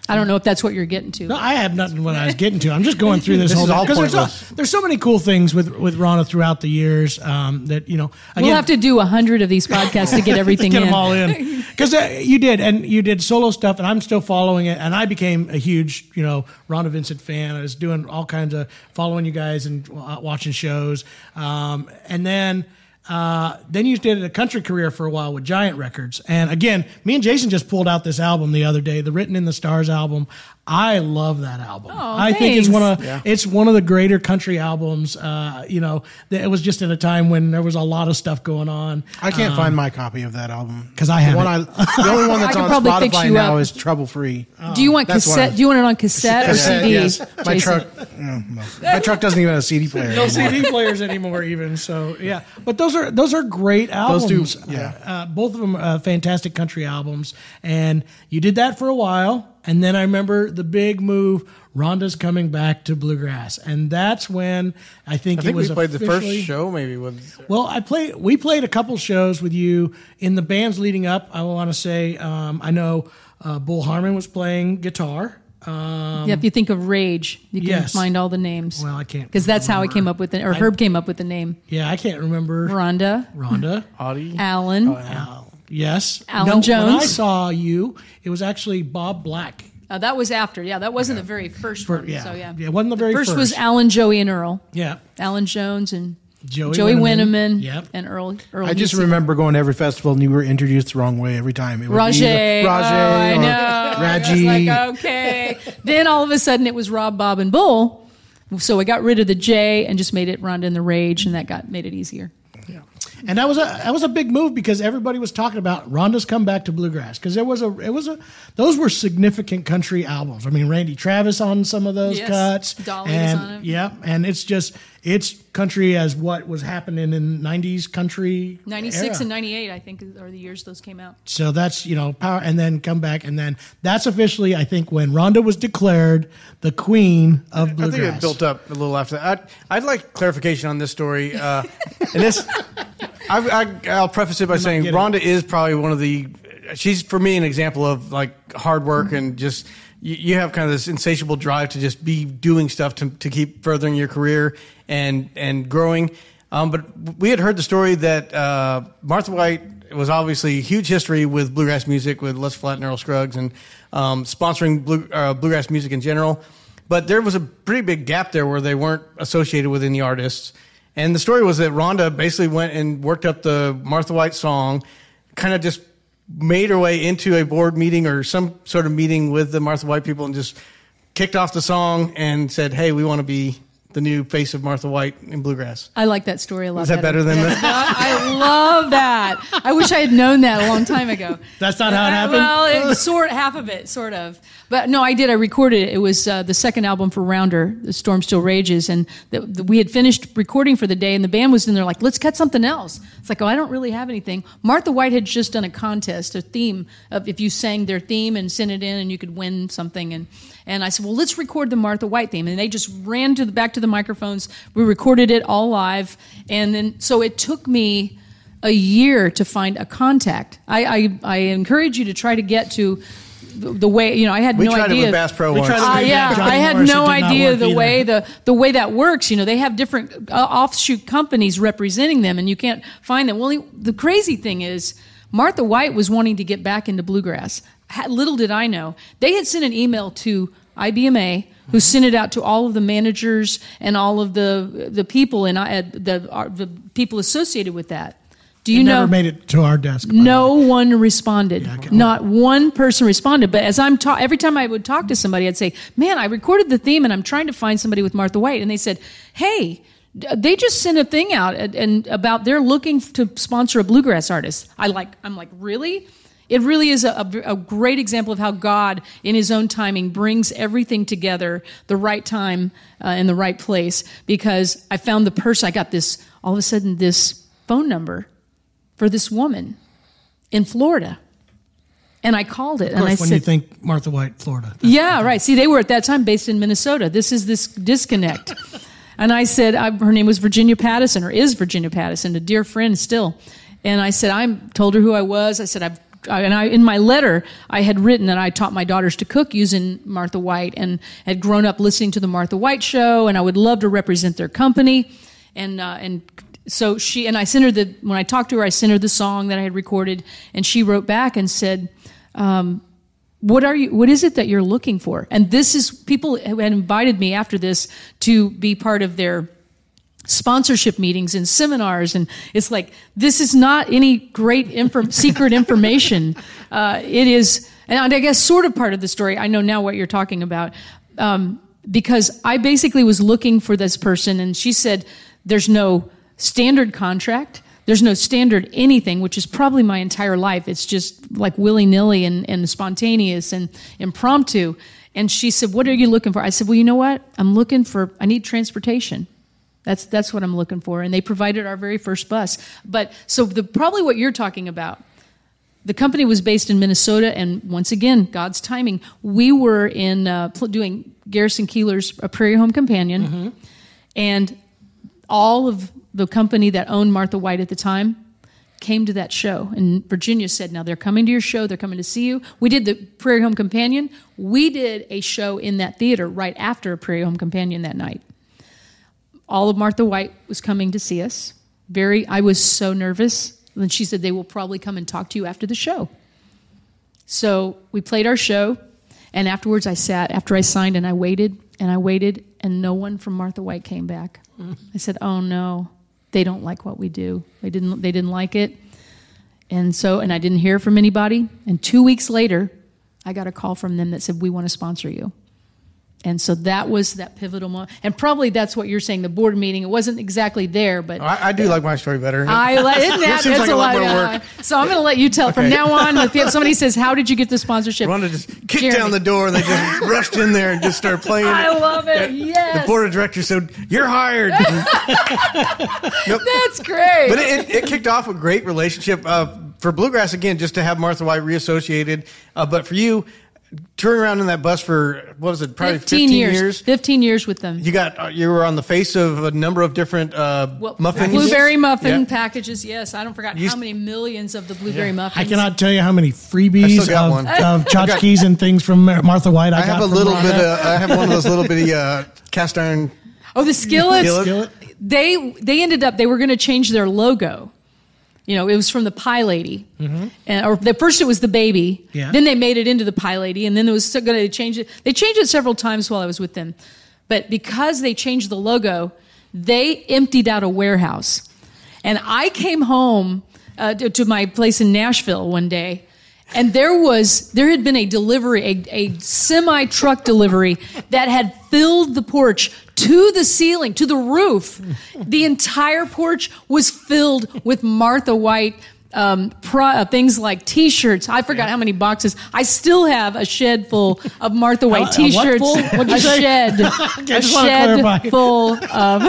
I don't know if that's what you're getting to. No, I have nothing what I was getting to. I'm just going through this, This whole is because there's, so- there's so many cool things with with Rhonda throughout the years um, that you know. we'll have to do a hundred of these podcasts to get everything get in. them all in because uh, you did and you did solo stuff and i'm still following it and i became a huge you know rhonda vincent fan i was doing all kinds of following you guys and uh, watching shows um, and then Uh, then you did a country career for a while with Giant Records. And again, me and Jason just pulled out this album the other day, the Written in the Stars album. I love that album. Oh, I think it's one of Yeah. it's one of the greater country albums. Uh, you know, it was just at a time when there was a lot of stuff going on. I can't find my copy of that album because I the have one. I, the only one that's on probably Spotify now up. is Trouble Free. do you want that's cassette? Do you want it on cassette or Cassette, CD? yes. My Jason? truck, no, no. my truck doesn't even have a CD player. no anymore. CD players anymore, even so. Yeah, but those are those are great albums. Those two, yeah. Uh, uh, both of them uh, fantastic country albums, and you did that for a while, and then I remember the big move. Rhonda's coming back to bluegrass, and that's when I think, I think it was we played the first show maybe with Well, I played. We played a couple shows with you in the bands leading up. I want to say um, I know uh, Bull Harmon was playing guitar. Um, Yeah, if you think of Rage, you can Yes. find all the names. Well, I can't because that's how I came up with it, or Herb came up with the name. yeah, I can't remember Rhonda, Rhonda. Audie. Alan. Al- yes, Alan no, When I saw you, it was actually Bob Black. Uh, that was after. Yeah, that wasn't the very first For- one. yeah. So yeah, Yeah, it wasn't the very first. first. was. Alan, Joey, and Earl. Yeah, Alan Jones and Joey, Joey Winneman. Winneman. Yep. and Earl. Earl I just Husey. remember going to every festival and you were introduced the wrong way every time. It would Roger. be either Roger oh, I or know. I was Raji. like, okay. then all of a sudden it was Rob, Bob, and Bull. So I got rid of the J and just made it Rhonda and the Rage, and that got made it easier. And that was a that was a big move because everybody was talking about Rhonda's come back to bluegrass because there was a it was a those were significant country albums. I mean, Randy Travis on some of those Yes. cuts. Dolly and, on it. Yeah, and it's just it's country as what was happening in '90s country. 96 era. and 98, I think, are the years those came out. So that's you know power, and then come back, and then that's officially I think when Rhonda was declared the queen of I think it built up a little after that. I'd, I'd like clarification on this story. Uh, and this, I, I, I'll preface it by saying get it. Rhonda is probably one of the. She's for me an example of like hard work and just you, you have kind of this insatiable drive to just be doing stuff to to keep furthering your career and and growing. Um, but we had heard the story that uh, Martha White was obviously huge history with bluegrass music with Les Flatt and Earl Scruggs and um, sponsoring blue, uh, bluegrass music in general. But there was a pretty big gap there where they weren't associated with any artists. And the story was that Rhonda basically went and worked up the Martha White song, kind of just made her way into a board meeting or some sort of meeting with the Martha White people and just kicked off the song and said, "Hey, we want to be the new face of Martha White in bluegrass." I like that story a lot. Is that better than that? I love that. I wish I had known that a long time ago. That's not how it Uh, happened? Well, it, sort half of it, sort of. But no, I did. I recorded it. It was uh, the second album for Rounder, "The Storm Still Rages," and the, the, we had finished recording for the day, and the band was in there like, "Let's cut something else." It's like, "Oh, I don't really have anything." Martha White had just done a contest, a theme of if you sang their theme and sent it in, and you could win something. And and I said, "Well, let's record the Martha White theme," and they just ran to the back to the microphones. We recorded it all live, and then so it took me a year to find a contact. I, I, I encourage you to try to get to the, the way you know. I had We no tried idea. it with Bass Pro We once. tried to Uh, bring yeah, back Johnny I had Morris, no idea the either. way the the way that works. You know, they have different uh, offshoot companies representing them, and you can't find them. Well, he- the crazy thing is, Martha White was wanting to get back into bluegrass. Ha- Little did I know, they had sent an email to IBMA, who sent it out to all of the managers and all of the the people and I, the the people associated with that. Do you It know? never made it to our desk. No one responded. Can- Not one person responded. But as I'm ta- every time I would talk to somebody, I'd say, "Man, I recorded the theme, and I'm trying to find somebody with Martha White." And they said, "Hey." They just sent a thing out and, and about they're looking to sponsor a bluegrass artist. I like. I'm like, really? It really is a, a, great example of how God, in His own timing, brings everything together, the right time uh, in the right place. Because I found the person. I got this all of a sudden this phone number for this woman in Florida. And I called it Of and I course, when said, you think Martha White, Florida. Yeah, right. See, they were at that time based in Minnesota. This is this disconnect. and I said, I, her name was Virginia Pattison, or is Virginia Pattison, a dear friend still. And I said, I told her who I was. I said, I've I- and I, in my letter, I had written that I taught my daughters to cook using Martha White and had grown up listening to the Martha White show, and I would love to represent their company. And, uh, and so she, and I sent her the, when I talked to her, I sent her the song that I had recorded, and she wrote back and said, um, what are you what is it that you're looking for and this is people had invited me after this to be part of their sponsorship meetings and seminars and it's like this is not any great secret information. Uh, it is and i guess sort of part of the story i know now what you're talking about um, because i basically was looking for this person and she said there's no standard contract there's no standard anything which is probably my entire life. It's just like willy-nilly and, and spontaneous and impromptu. And she said what are you looking for? I said well you know what? I'm looking for i need transportation that's that's what I'm looking for, and they provided our very first bus. But so the probably what you're talking about. The company was based in Minnesota, and once again, God's timing. We were in uh, doing Garrison Keillor's A Prairie Home Companion, and all of the company that owned Martha White at the time came to that show. And Virginia said, Now they're coming to your show, they're coming to see you. We did the Prairie Home Companion. We did a show in that theater right after a Prairie Home Companion that night all of Martha White was coming to see us. Very, I was so nervous. And then she said they will probably come and talk to you after the show. So we played our show, and afterwards I sat after I signed and I waited and I waited, and no one from Martha White came back. Mm. I said, "Oh no, they don't like what we do. They didn't. They didn't like it." And so, and I didn't hear from anybody. And two weeks later, I got a call from them that said, "We want to sponsor you." And so that was that pivotal moment. And probably that's what you're saying. The board meeting, it wasn't exactly there, but I, I do like my story better. I that, It seems like a lot more work. So I'm going to let you tell. From now on, if somebody says, "How did you get the sponsorship?" Rhonda just kicked Jeremy. down the door and they just rushed in there and just started playing. I love it. Yes, The board of directors said, "You're hired." Nope. that's great. But it, it, it kicked off a great relationship uh, for bluegrass again, just to have Martha White reassociated. Uh, but for you, touring around in that bus for what was it, probably 15, years, 15 years with them. You got uh, you were on the face of a number of different uh, Well, muffins. blueberry muffin Yeah. packages. Yes, I don't forgot You how many millions of the blueberry I muffins. I cannot tell you how many freebies of, one. of tchotchkes and things from Martha White. I, I have a from little bit. Of, I have one of those little bitty uh, cast iron Oh, the skillets. skillet. Skillet. They they ended up they were going to change their logo. You know, it was from the Pie Lady, and, or the first it was the baby. Mm-hmm. Yeah. Then they made it into the Pie Lady, and then it was going to change it. They changed it several times while I was with them, but because they changed the logo, they emptied out a warehouse, and I came home uh, to, to my place in Nashville one day. And there was, there had been a delivery, a, a semi truck delivery that had filled the porch to the ceiling, to the roof. The entire porch was filled with Martha White um, pro, uh, things like T-shirts. I forgot how many boxes. I still have a shed full of Martha White T-shirts. What'd you a shed, a shed full of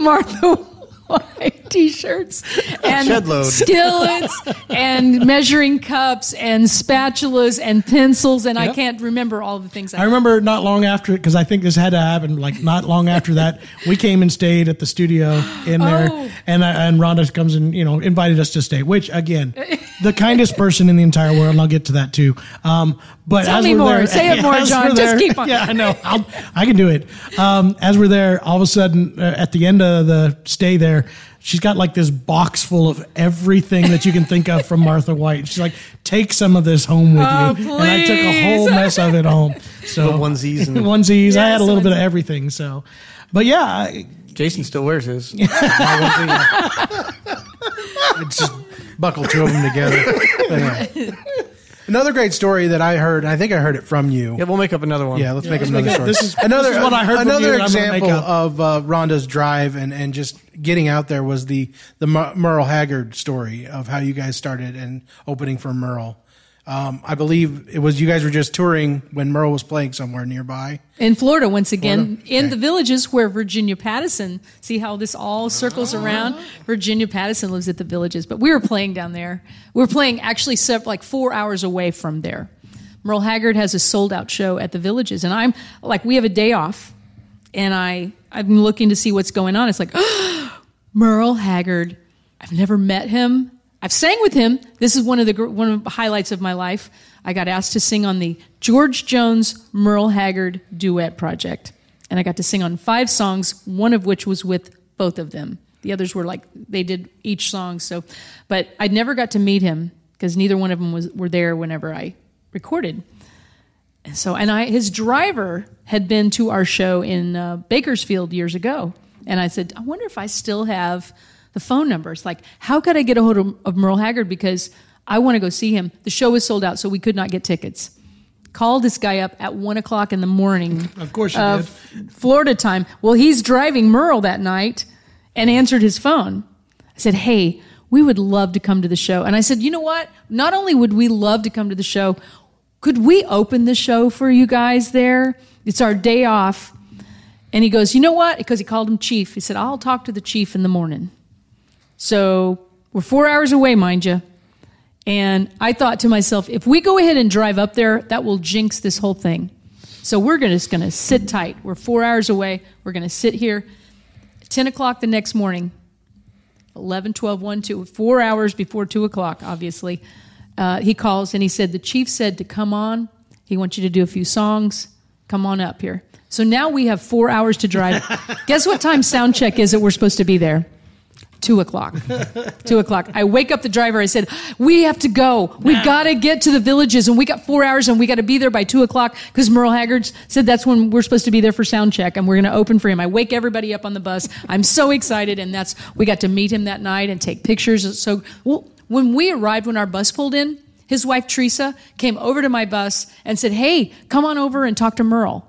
Martha White T-shirts and Shed load. skillets and measuring cups and spatulas and pencils. And I can't remember all the things. I, I remember not long after because I think this had to happen. Like not long after that, we came and stayed at the studio in there, Oh. and I, and Rhonda comes and you know invited us to stay. Which again, the kindest person in the entire world. And I'll get to that too. Um, but Tell as me we're more. there- Say it more, John. we're Just keep on. Yeah, I know. I'll, I can do it. Um, as we're there, all of a sudden, uh, at the end of the stay there. She's got like this box full of everything that you can think of from Martha White. She's like, take some of this home with Oh, you. And I took a whole mess of it home. So Little onesies and- onesies. I had a Yes, little bit of everything. So, but yeah, I- Jason still wears his. It's just buckle two of them together. But, yeah. Another great story that I heard, and I think I heard it from you. Yeah, we'll make up another one. Yeah, let's make up let's another make story. this is- another this is what I heard from Another you that I'm gonna make example up. of uh, Rhonda's drive and, and just getting out there was the the Mer- Merle Haggard story of how you guys started and opening for Merle. Um, I believe it was you guys were just touring when Merle was playing somewhere nearby. in Florida once again Florida? in Okay. the villages where Virginia Patterson. See how this all circles around. Virginia Patterson lives at the villages, but we were playing down there. We were playing actually like four hours away from there. Merle Haggard has a sold out show at the villages, and I'm like, we have a day off, and I I'm looking to see what's going on. It's like Merle Haggard. I've never met him. I've sang with him. This is one of the one of the highlights of my life. I got asked to sing on the George Jones Merle Haggard duet project, and I got to sing on five songs, one of which was with both of them. The others were like they did each song. So, but I never got to meet him because neither one of them was were there whenever I recorded. And so, and I his driver had been to our show in uh, Bakersfield years ago, And I said, I wonder if I still have the phone numbers. Like, how could I get a hold of, of Merle Haggard? Because I want to go see him. The show was sold out, so we could not get tickets. Called this guy up at one o'clock in the morning. Of course you of Florida time. Well, he's driving Merle that night and answered his phone. I said, Hey, we would love to come to the show. And I said, You know what? Not only would we love to come to the show, could we open the show for you guys there? It's our day off. And he goes, You know what? Because he called him chief. He said, I'll talk to the chief in the morning. So we're four hours away, mind you. And I thought to myself, if we go ahead and drive up there, that will jinx this whole thing. So we're gonna, just going to sit tight. We're four hours away. We're going to sit here. 10 o'clock the next morning, 11, 12, 1, 2, four hours before 2 o'clock, obviously. Uh, he calls and he said, The chief said to come on. He wants you to do a few songs. Come on up here. So now we have four hours to drive. Guess what time sound check is that we're supposed to be there? Two o'clock. Two o'clock. I wake up the driver. I said, "We have to go. We've got to get to the villages, and we got four hours, and we got to be there by two o'clock because Merle Haggard said that's when we're supposed to be there for sound check, and we're going to open for him." I wake everybody up on the bus. I'm so excited, and that's we got to meet him that night and take pictures. So well, when we arrived, when our bus pulled in, his wife Teresa came over to my bus and said, "Hey, come on over and talk to Merle."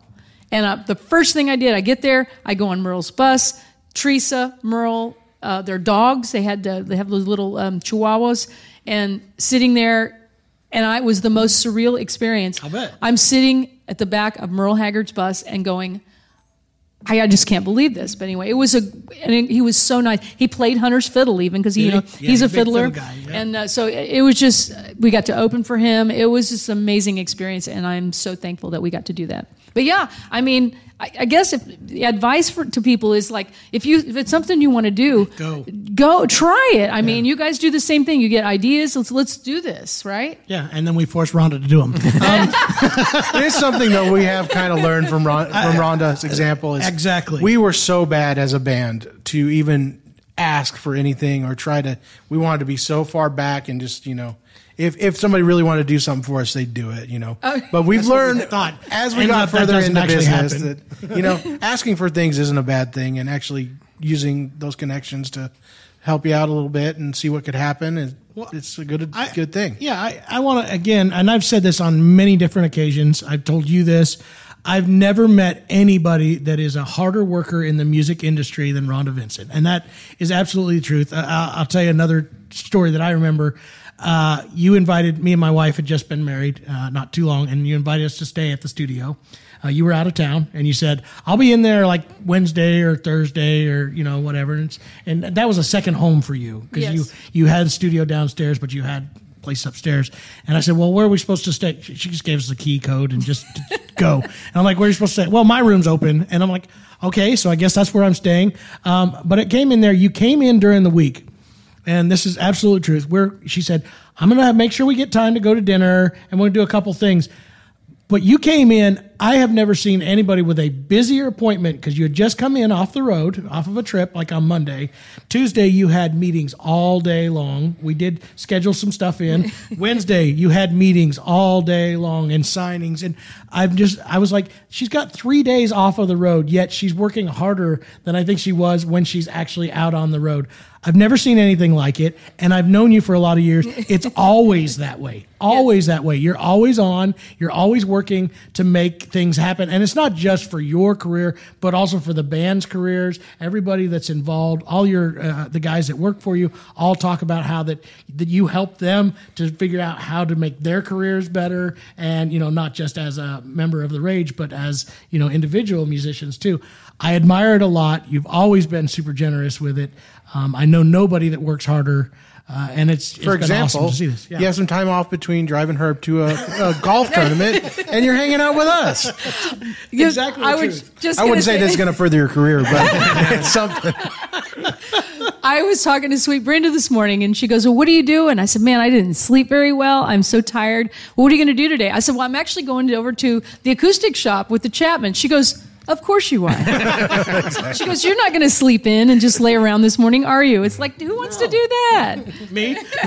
And uh, the first thing I did, I get there, I go on Merle's bus. Teresa, Merle, uh, their dogs. They had they have those little um, chihuahuas, and sitting there, and I was the most surreal experience. I bet. I'm sitting at the back of Merle Haggard's bus and going. I, I just can't believe this, but anyway, it was a, and he was so nice. He played Hunter's fiddle even because you know? Yeah, he's a he's a fiddler, fiddle guy, yeah. and uh, so it, it was just we got to open for him. It was just an amazing experience, and I'm so thankful that we got to do that. But yeah, I mean, I, I guess if the advice for to people is like if you if it's something you want to do, Go. go try it. I mean, you guys do the same thing. You get ideas. Let's let's do this, right? Yeah, and then we forced Rhonda to do them. It is something that we have kind of learned from Ron, from Rhonda's example. Is Exactly. we were so bad as a band to even ask for anything or try to. We wanted to be so far back and just you know. If, if somebody really wanted to do something for us, they'd do it, you know. Oh, but we've learned thought. as we And got further into business happen. that you know asking for things isn't a bad thing, and actually using those connections to help you out a little bit and see what could happen is it's a good I- good thing. Yeah, I, I want to again, and I've said this on many different occasions. I've told you this. I've never met anybody that is a harder worker in the music industry than Rhonda Vincent, and that is absolutely the truth. I, I'll, I'll tell you another story that I remember. Uh, you invited me and my wife had just been married uh, not too long, and you invited us to stay at the studio. Uh, you were out of town, and you said, "I'll be in there like Wednesday or Thursday or you know whatever." And, and that was a second home for you because Yes. you you had a studio downstairs, but you had place upstairs. And I said, "Well, where are we supposed to stay?" She, she just gave us the key code and just go. And I'm like, "Where are you supposed to stay?" Well, my room's open, and I'm like, "Okay, so I guess that's where I'm staying." Um, but it came in there. You came in during the week, and this is absolute truth. Where she said, "I'm going to make sure we get time to go to dinner, and we're going to do a couple things." But you came in. I have never seen anybody with a busier appointment because you had just come in off the road, off of a trip, like on Monday. Tuesday, you had meetings all day long. We did schedule some stuff in. Wednesday, you had meetings all day long and signings. And I'm just, I was like, she's got three days off of the road, yet she's working harder than I think she was when she's actually out on the road. I've never seen anything like it, and I've known you for a lot of years. It's always that way. Always that way. You're always on. You're always working to make things happen, and it's not just for your career, but also for the band's careers. Everybody that's involved, all your uh, the guys that work for you, all talk about how that that you help them to figure out how to make their careers better, and you know not just as a member of the Rage, but as you know individual musicians too. I admire it a lot. You've always been super generous with it. Um, I know nobody that works harder, uh, and it's, it's For been example, awesome to see this. you have some time off between driving Herb to a, a golf tournament, and you're hanging out with us. Exactly I the was truth. just. I wouldn't say this is going to further your career, but it's something. I was talking to Sweet Brenda this morning, and she goes, "Well, what do you do?" And I said, "Man, I didn't sleep very well. I'm so tired. Well, what are you going to do today?" I said, "Well, I'm actually going over to the acoustic shoppe with the Chapman." She goes. Of course you are. She goes, You're not going to sleep in and just lay around this morning, are you? It's like, who wants to do that? Me?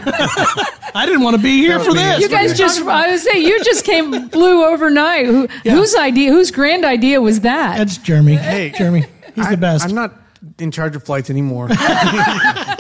I didn't want to be here for me, this. You guys just, I was saying, you just came, blew overnight. Who, Whose idea, whose grand idea was that? That's Jeremy. Hey. Jeremy. He's I, the best. I'm not. In charge of flights anymore.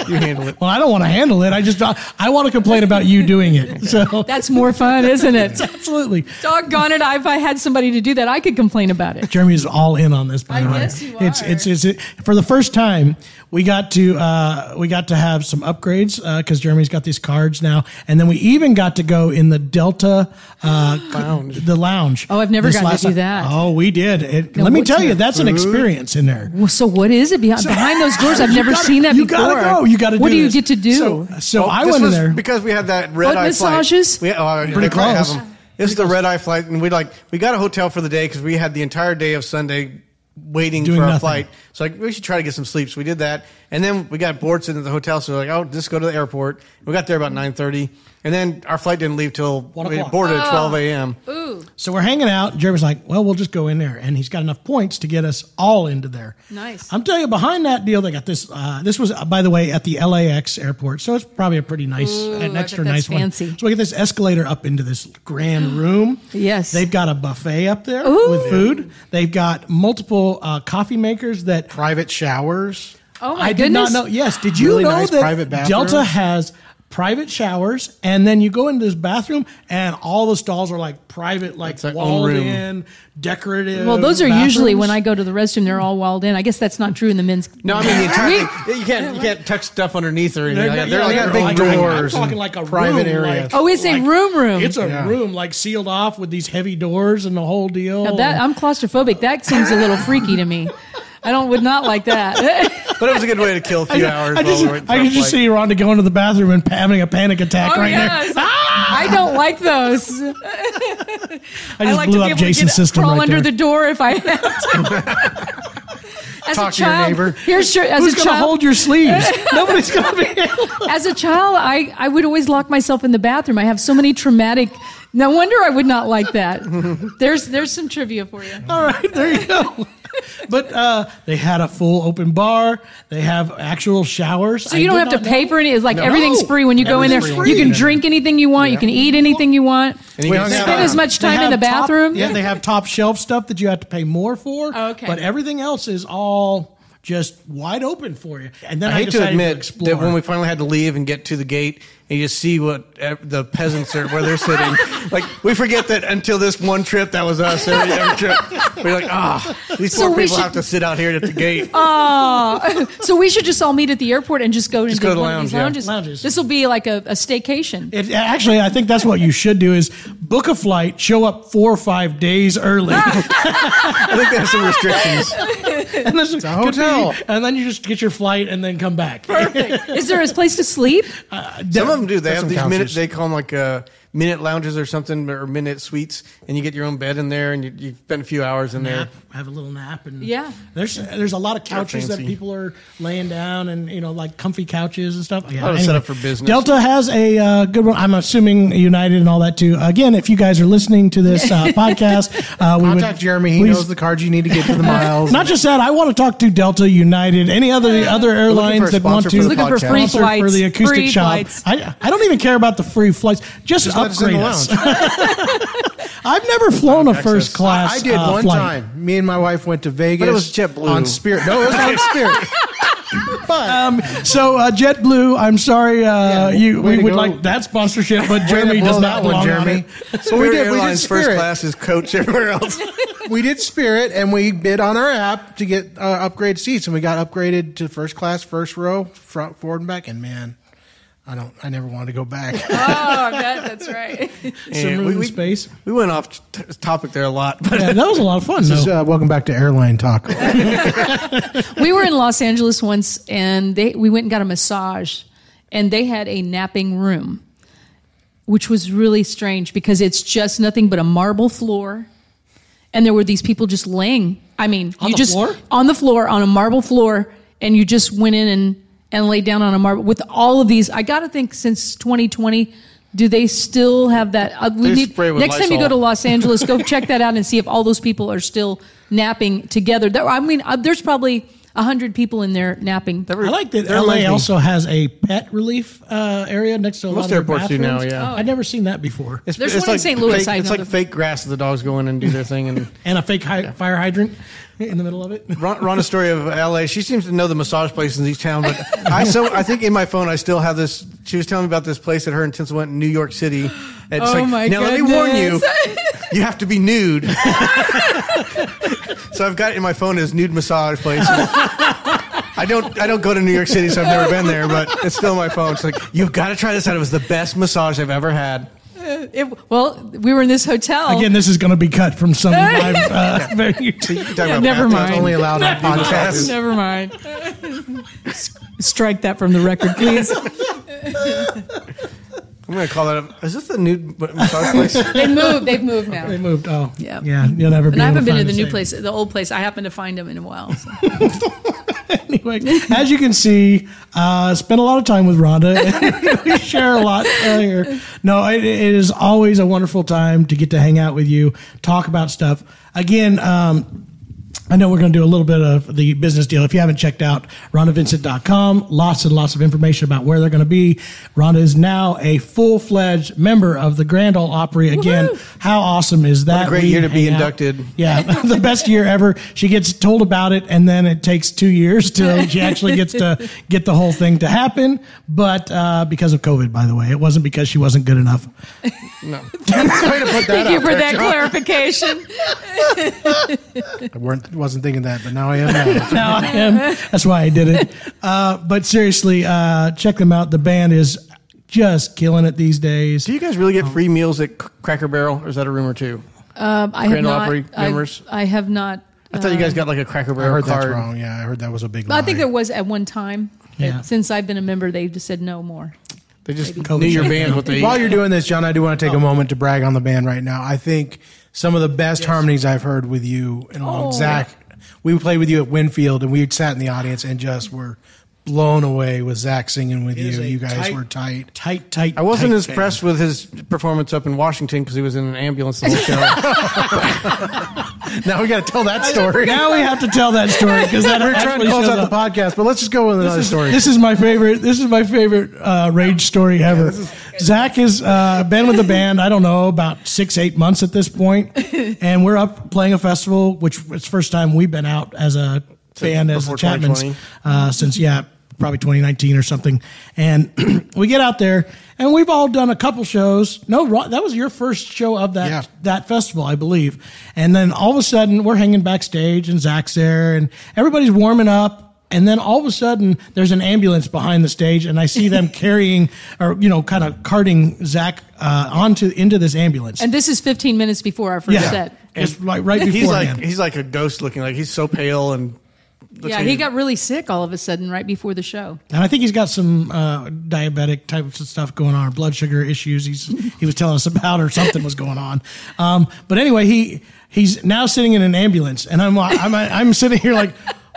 you handle it. Well, I don't want to handle it. I just I want to complain about you doing it. So That's more fun, isn't it? absolutely. Doggone it! If I had somebody to do that, I could complain about it. Jeremy is all in on this. By I the way, guess you it's are. it's it's it, for the first time we got to uh, we got to have some upgrades because Jeremy's got these cards now, and then we even got to go in the Delta uh, Lounge. the lounge. Oh, I've never this gotten to last do time. that. Oh, we did. It, Now, let me tell you, there? that's an experience in there. Well, so what is it behind, behind those doors? I've never gotta- seen that you before. gotta go. You gotta What do do you this. get to do? So, so I went in there. because we had that red Foot eye massages? flight. We, oh, Pretty they probably have close. them. This is the red eye flight, and we like we got a hotel for the day because we had the entire day of Sunday waiting Doing for our nothing. flight. So like we should try to get some sleep. So we did that, and then we got bored sitting at the hotel. So we're like, oh, just go to the airport. We got there about nine thirty, and then our flight didn't leave till One we o'clock. boarded at twelve a.m. Ooh, So we're hanging out. Jeremy's like, well, we'll just go in there. And he's got enough points to get us all into there. Nice. I'm telling you, behind that deal, they got this. Uh, this was, uh, by the way, at the LAX airport. So it's probably a pretty nice, an extra nice fancy. one. So we get this escalator up into this grand room. Yes. They've got a buffet up there Ooh. with food. They've got multiple uh, coffee makers that Private showers. oh my I did not know. Yes, did you Really know nice that private bathrooms. Delta has private showers, and then you go into this bathroom, and all the stalls are like private, like It's walled room. in, decorative. Well, those are usually when I go to the restroom. They're all walled in. I guess that's not true in the men's. No, I mean the entire You can't you can't tuck stuff underneath or anything. They're, like that. yeah, They're like they're big like- doors. I'm talking like a private room, areas. like- Oh, it's a room room. It's a Yeah. room like sealed off with these heavy doors and the whole deal. Now that I'm claustrophobic. That seems a little freaky to me. I don't would not like that. But it was a good way to kill a few hours. I just, we were waiting for I can just see Rhonda going to the bathroom and having a panic attack oh right yes, there. I don't like those. I I just like blew to be up able Jason's to get, system crawl right under there. the door if I have to. As Talk a to your child, neighbor. here's your, as Who's a going to child. hold your sleeves? Nobody's going to be able as a child, I, I would always lock myself in the bathroom. I have so many traumatic. No wonder I would not like that. There's there's some trivia for you. All right, there you go. But uh, they had a full open bar. They have actual showers. So you don't have to pay for any. It's like No. everything's free when you go in there. Everything's free. You can drink anything you want. You can eat anything you want. And you can hung just out Spend as much They time in the have top- bathroom. yeah, they have top shelf stuff that you have to pay more for. Oh, okay. But everything else is all just wide open for you. And then I, I hate to decided admit explore. that when we finally had to leave and get to the gate, and you just see what uh, the peasants are where they're sitting. like we forget that until this one trip, that was us. Every, every trip, we're like, ah, these So poor people should- have to sit out here at the gate. Oh, so we should just all meet at the airport and just go into go to the one of these lounge, yeah. lounges. Lounges. This will be like a, a staycation. It, actually, I think that's what you should do: is book a flight, show up four or five days early, I think there's some restrictions. and, this a hotel. and then you just get your flight and then come back. Perfect. Is there a place to sleep? Some of do. They have these minutes. They call them like uh, minute lounges or something, or minute suites, and you get your own bed in there, and you, you spend a few hours in there. have a little nap, and Yeah. there's there's a lot of couches that people are laying down, and you know, like comfy couches and stuff. Yeah, lot of setup for business. Delta has a uh, good one. I'm assuming United and all that too. Again, if you guys are listening to this uh, podcast, uh, we Contact would, Jeremy. He please- knows the cards you need to get to the miles. Not just that, I want to talk to Delta, United, any other other airlines that want to for the Looking for free flights. for the acoustic free shop. flights. I, I don't even care about the free flights. Just, Just let in the lounge. I've never flown a first class. I did uh, one flight. time. Me and my wife went to Vegas. But it was JetBlue. on Spirit. No, it was on Spirit. but Um, so uh, JetBlue, I'm sorry, uh, Yeah, you we would go. like that sponsorship, but Jeremy does not want Jeremy. on. So we Spirit did. We did Airlines first class is coach everywhere else. We did Spirit, and we bid on our app to get uh, upgrade seats, and we got upgraded to first class, first row, front, forward, and back. And man, I don't. I never wanted to go back. Oh, I bet that's right. Some room we, and we- space. we went off t- topic there a lot, but Yeah, that was a lot of fun. This is, uh, welcome back to airline talk. we were in Los Angeles once, and they we went and got a massage, and they had a napping room, which was really strange because it's just nothing but a marble floor, and there were these people just laying. I mean, On you the just floor? on the floor on a marble floor, and you just went in and and lay down on a marble with all of these. I got to think since 2020. Do they still have that? Uh, we need, spray with next time you go to Los Angeles, go check that out and see if all those people are still napping together. There, I mean, uh, there's probably hundred people in there napping. I like that They're LA amazing. also has a pet relief uh, area next to a lot Most of their airports do now, bathrooms. yeah. Oh. I've never seen that before. It's, There's it's one in like St. Louis, Fake, I it's know like the- fake grass. That the dogs go in and do their thing. And And a fake hy- fire hydrant in the middle of it. Ron, Rhonda's story of L.A. She seems to know the massage places in each town, but I so I think in my phone I still have this. She was telling me about this place that her and Tensel went in New York City. It's Oh like, my now let me warn you, goodness. you have to be nude. so I've got it in my phone as nude massage place. I don't I don't go to New York City, so I've never been there, but it's still on my phone. It's like you've got to try this out. It was the best massage I've ever had. It, well, we were in this hotel. Again, this is going to be cut from some live uh, venue. You talk Yeah, never bathrooms. mind. Only allowed on podcasts. Never mind. Strike that from the record, please. I'm going to call that. A, is this the nude massage place? They moved. They've moved now. They moved. Oh, Yeah. yeah. You'll never be. And I haven't been to find the new same. place, the old place. I happen to find them in a while. so. anyway, as you can see, uh, spent a lot of time with Rhonda. we share a lot here. No, it, it is always a wonderful time to get to hang out with you, talk about stuff. Again, um, I know we're going to do a little bit of the business deal. If you haven't checked out RhondaVincent.com, lots and lots of information about where they're going to be. Rhonda is now a full fledged member of the Grand Ole Opry. Again, how awesome is that? great We year to be out. inducted. Yeah, the best year ever. She gets told about it, and then it takes two years till she actually gets to get the whole thing to happen. But uh, because of COVID, by the way, it wasn't because she wasn't good enough. No. To put that Thank you for there, that John. clarification. I weren't, wasn't thinking that, but now I am. Now. Now I am. That's why I did it. Uh, but seriously, uh, check them out. The band is just killing it these days. Do you guys really get free meals at Cracker Barrel, or is that a rumor too? Um, I have Grand not. Opry I. I have not. I thought you guys got like a Cracker I Barrel heard card. that's wrong. Yeah, I heard that was a big. I think there was at one time. Yeah. Since I've been a member, they've just said no more. They just COVID knew your band what they. While you're doing this, John, I do want to take a moment to brag on the band right now. I think some of the best harmonies I've heard with you and along Oh. Zach. We played with you at Winfield, and we sat in the audience and just were blown away with Zach singing with you. You guys tight- were tight. Tight, tight. I wasn't tight as impressed with his performance up in Washington because he was in an ambulance the whole show. Now we got to tell that story. Now we have to tell that story because that We're trying actually to close out up. the podcast, but let's just go with another story. This is my favorite. This is my favorite uh, rage story ever. Zach has uh, been with the band. I don't know about six, eight months at this point, and we're up playing a festival, which was first time we've been out as a band as the Chapmans uh, since yeah, probably 2019 or something. And we get out there, and we've all done a couple shows. No, that was your first show of that Yeah. that festival, I believe. And then all of a sudden, we're hanging backstage, and Zach's there, and everybody's warming up. And then all of a sudden, there's an ambulance behind the stage, and I see them carrying, or you know, kind of carting Zach uh, onto into this ambulance. And this is 15 minutes before our first yeah, set. just like right he's beforehand. like he's like a ghost looking. Like he's so pale and. Yeah, like he got really sick all of a sudden right before the show. And I think he's got some uh, diabetic types of stuff going on, or blood sugar issues. He's he was telling us about, or something was going on. Um, but anyway, he he's now sitting in an ambulance, and I'm I'm I'm sitting here like.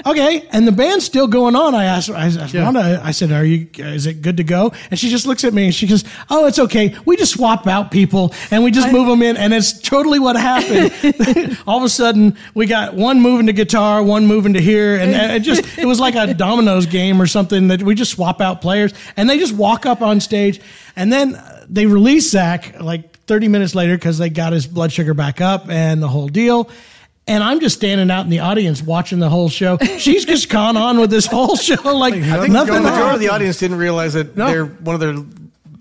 Okay, and the band's still going on. I asked, I asked Rhonda, I said, "Are you? Is it good to go?" And she just looks at me and she goes, "Oh, it's okay. We just swap out people and we just move them in, and it's totally what happened." All of a sudden, we got one moving to guitar, one moving to here, and it just it was like a dominoes game or something that we just swap out players, and they just walk up on stage, and then they release Zach like 30 minutes later because they got his blood sugar back up and the whole deal. And I'm just standing out in the audience watching the whole show. She's just gone on with this whole show like I think nothing. the majority of the audience didn't realize that No. they're one of their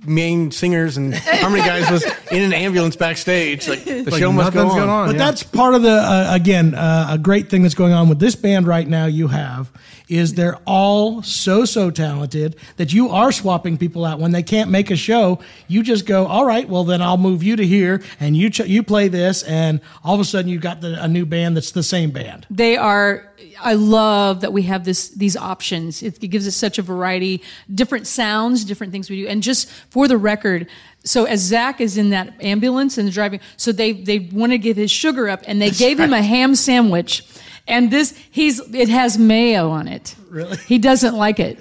main singers and harmony guys was in an ambulance backstage. Like the Like show must go on. going on. But yeah. that's part of the uh, again uh, a great thing that's going on with this band right now. You have is they're all so so talented that you are swapping people out when they can't make a show. You just go, all right, well then I'll move you to here and you ch- you play this, and all of a sudden you've got the, a new band that's the same band. They are. I love that we have this these options. It, it gives us such a variety, different sounds, different things we do. And just for the record, so as Zach is in that ambulance and driving, so they they want to give his sugar up, and they gave him a ham sandwich, and this he's it has mayo on it. Really, he doesn't like it.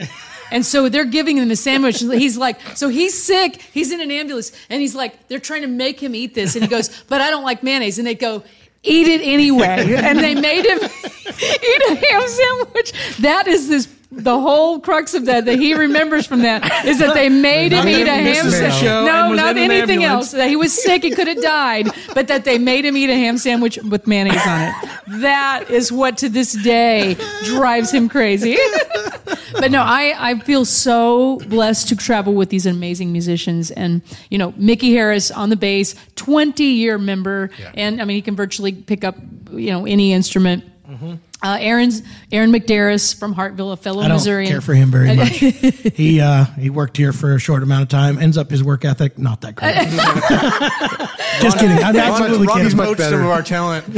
And so they're giving him the sandwich. He's like, so he's sick. He's in an ambulance, and he's like, they're trying to make him eat this, and he goes, but I don't like mayonnaise. And they go, eat it anyway. and they made him eat a ham sandwich. That is this the whole crux of that that he remembers from that is that they made him eat a ham sandwich. No, not an anything else. That he was sick, he could have died, but that they made him eat a ham sandwich with mayonnaise on it. That is what to this day drives him crazy. but no, I, I feel so blessed to travel with these amazing musicians. And, you know, Mickey Harris on the bass, 20 year member. And I mean, he can virtually pick up, you know, any instrument. Uh, Aaron's Aaron McDaris from Hartville, a fellow I don't Missourian. care for him very much. he uh, he worked here for a short amount of time. Ends up his work ethic not that great. Just kidding. I'm absolutely Ronnie's kidding. much better. some of our talent.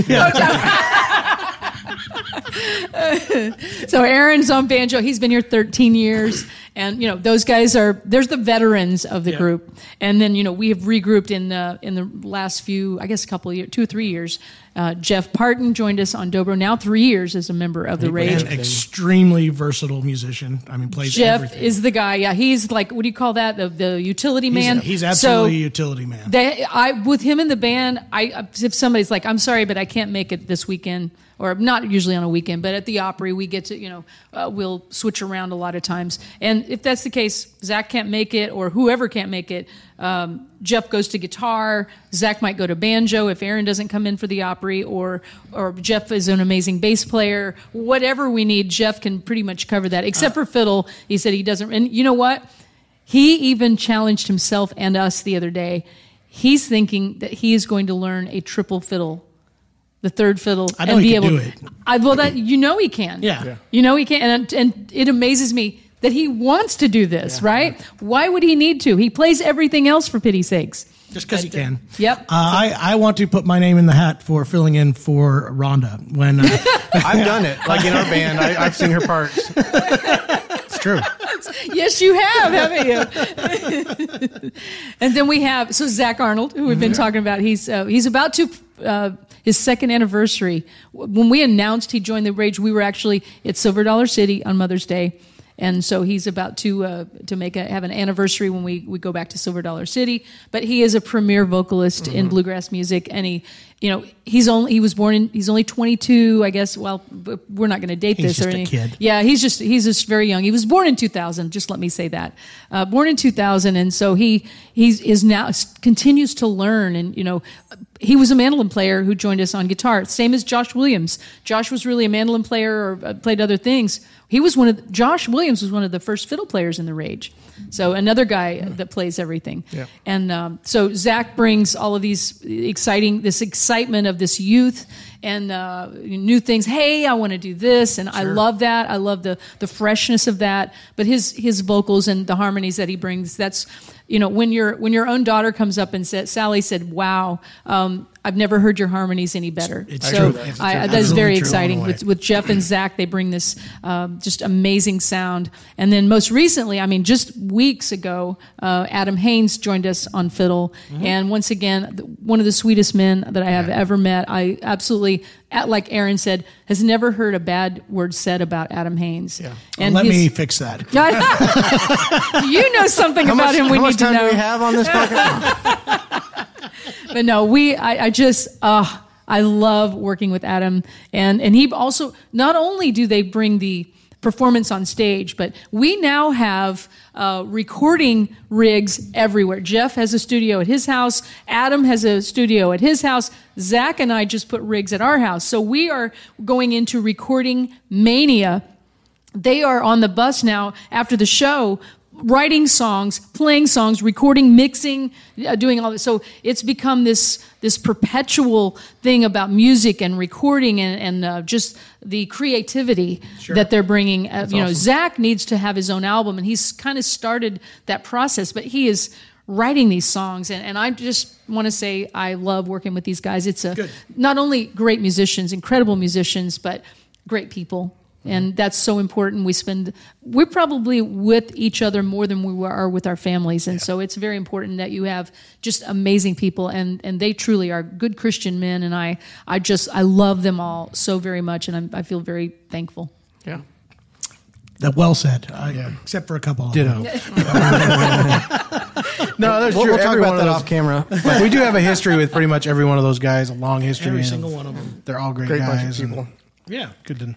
So Aaron's on banjo. He's been here 13 years, and you know those guys are there's the veterans of the group, and then you know we have regrouped in the in the last few, I guess, a couple of years, two or three years. Uh, Jeff Partin joined us on dobro now three years as a member of the Rage. An extremely versatile musician. I mean, plays Jeff everything. is the guy. Yeah, he's like what do you call that? The the utility He's, man. he's absolutely a utility man. they, I with him in the band. I if somebody's like, I'm sorry, but I can't make it this weekend, or not usually on a weekend, but at the Opry we get to, you know, uh, we'll switch around a lot of times. And if that's the case, Zach can't make it, or whoever can't make it. Um, Jeff goes to guitar. Zach might go to banjo if Aaron doesn't come in for the Opry, or or Jeff is an amazing bass player. Whatever we need, Jeff can pretty much cover that. Except for fiddle, he said he doesn't. And you know what? He even challenged himself and us the other day. He's thinking that he is going to learn a triple fiddle, the third fiddle, I know and he be can able. do it. I, well, that you know he can. Yeah. Yeah. you know he can, and and it amazes me that he wants to do this. Right? Why would he need to? He plays everything else for pity's sakes. Just because he can. Yep. Uh, I, I want to put my name in the hat for filling in for Rhonda when uh, I've done it. Like in our band, I, I've seen her parts. It's true. yes, you have, haven't you? and then we have so Zach Arnold, who we've been talking about. He's uh, he's about to uh, his second anniversary. When we announced he joined the Rage, we were actually at Silver Dollar City on Mother's Day. And so he's about to uh, to make a have an anniversary when we, we go back to Silver Dollar City. But he is a premier vocalist Mm-hmm. in bluegrass music, and he, you know, he's only he was born in he's only 22, I guess. Well, we're not going to date He's this or anything. Yeah, he's just he's just very young. He was born in 2000. Just let me say that. Uh, born in 2000, and so he he's is now continues to learn. And you know, he was a mandolin player who joined us on guitar. Same as Josh Williams. Josh was really a mandolin player or uh, played other things. He was one of the, Josh Williams was one of the first fiddle players in the Rage. So another guy that plays everything. Yeah. And um, so Zach brings all of these exciting, this excitement of this youth and uh, new things. Hey, I want to do this, and I love that. I love the the freshness of that. But his his vocals and the harmonies that he brings. That's you know when your when your own daughter comes up and said, Sally said, "Wow." Um, I've never heard your harmonies any better. It's so true. I, that is very Absolutely true all the exciting. With, with Jeff and Zach, they bring this um, just amazing sound. And then most recently, I mean, just weeks ago, uh, Adam Haynes joined us on fiddle. Mm-hmm. And once again, one of the sweetest men that I have ever met. I absolutely, like Aaron said, has never heard a bad word said about Adam Haynes. Yeah. And let his- me fix that. you know something How about much, him we how much need to time know. do we have on this podcast? but no, we I, I just uh I love working with Adam and and he also not only do they bring the performance on stage, but we now have uh, recording rigs everywhere. Jeff has a studio at his house. Adam has a studio at his house. Zach and I just put rigs at our house. So we are going into recording mania they are on the bus now after the show writing songs playing songs recording mixing uh, doing all this. So it's become this this perpetual thing about music and recording and, and uh, just the creativity that they're bringing. Uh, you know zach needs to have his own album and he's kind of started that process but he is writing these songs and, and i just want to say i love working with these guys. It's a not only great musicians incredible musicians but great people and that's so important we spend we're probably with each other more than we are with our families and so it's very important that you have just amazing people and and they truly are good christian men and i i just i love them all so very much and I'm, i feel very thankful yeah. That well said. Uh, Except for a couple. Of them. Ditto. no, that's We'll, true. we'll talk Every about that of off camera. But we do have a history with pretty much every one of those guys, a long history. Every single one of them. They're all great, Great bunch of guys. and people. Yeah. Good to,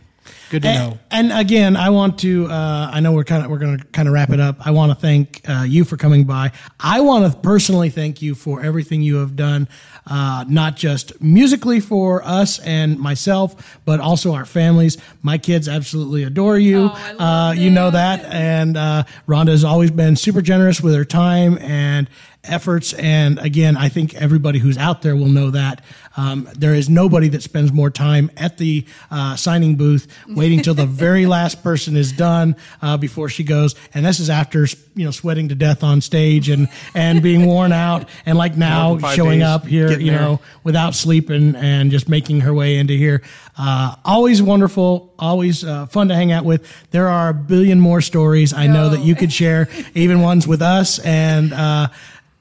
good to And, know. and again, I want to. Uh, I know we're kind of we're going to kind of wrap it up. I want to thank uh, you for coming by. I want to personally thank you for everything you have done, uh, not just musically for us and myself, but also our families. My kids absolutely adore you. Oh, I love uh, you know that. that, and uh, Rhonda has always been super generous with her time and efforts. And again, I think everybody who's out there will know that. Um, there is nobody that spends more time at the uh, signing booth waiting till the very last person is done uh, before she goes. And this is after you know sweating to death on stage and and being worn out and like now More than five showing days up here you there. know without sleeping and just making her way into here. Uh, always wonderful, always uh, fun to hang out with. There are a billion more stories I know that you could share, even ones with us. And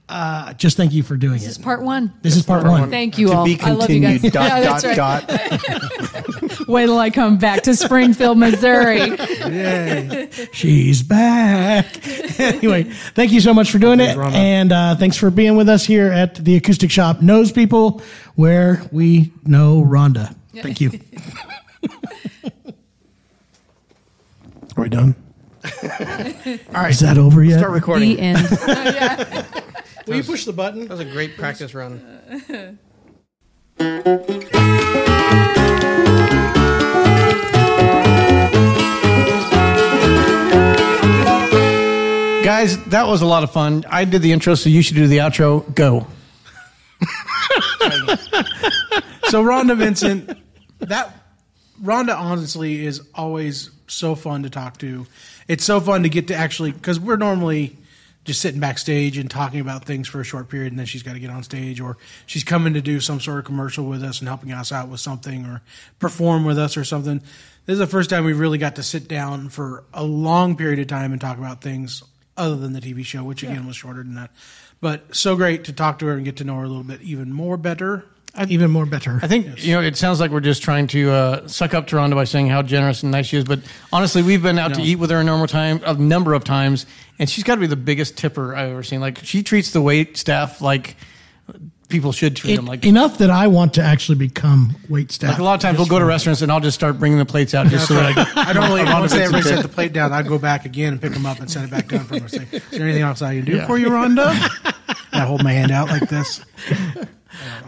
uh, just thank you for doing it. This is part one. This is part one. Thank you to all. be I love you guys. Dot Yeah, dot that's right. dot. Wait till I come back to Springfield, Missouri. Yay. She's back. anyway, thank you so much for doing it. And uh, thanks for being with us here at the Acoustic Shoppe Knows People, where we know Rhonda. Thank you. Are we done? All right. Is that over yet? Start recording. the end. Will you push the button? That was a great practice run. Guys, that was a lot of fun. I did the intro, so you should do the outro. Go. So Rhonda Vincent, that Rhonda honestly is always so fun to talk to. It's so fun to get to actually because we're normally just sitting backstage and talking about things for a short period, and then she's got to get on stage, or she's coming to do some sort of commercial with us and helping us out with something, or perform with us or something. This is the first time we really got to sit down for a long period of time and talk about things other than the TV show, which again was shorter than that. But so great to talk to her and get to know her a little bit even more better. Even more better. I think you know it sounds like we're just trying to uh, suck up to Rhonda by saying how generous and nice she is, but honestly, we've been out to eat with her a normal time, a number of times, and she's got to be the biggest tipper I've ever seen. Like she treats the wait staff like people should treat It- them. Like, enough that I want to actually become wait staff. like a lot of times we'll go to restaurants and I'll just start bringing the plates out just so that I, I normally Rhonda once they gets a everybody set the plate down, I'd go back again and pick them up and set it back down for them. Say, is there anything else I can do for you, Rhonda? And I hold my hand out like this.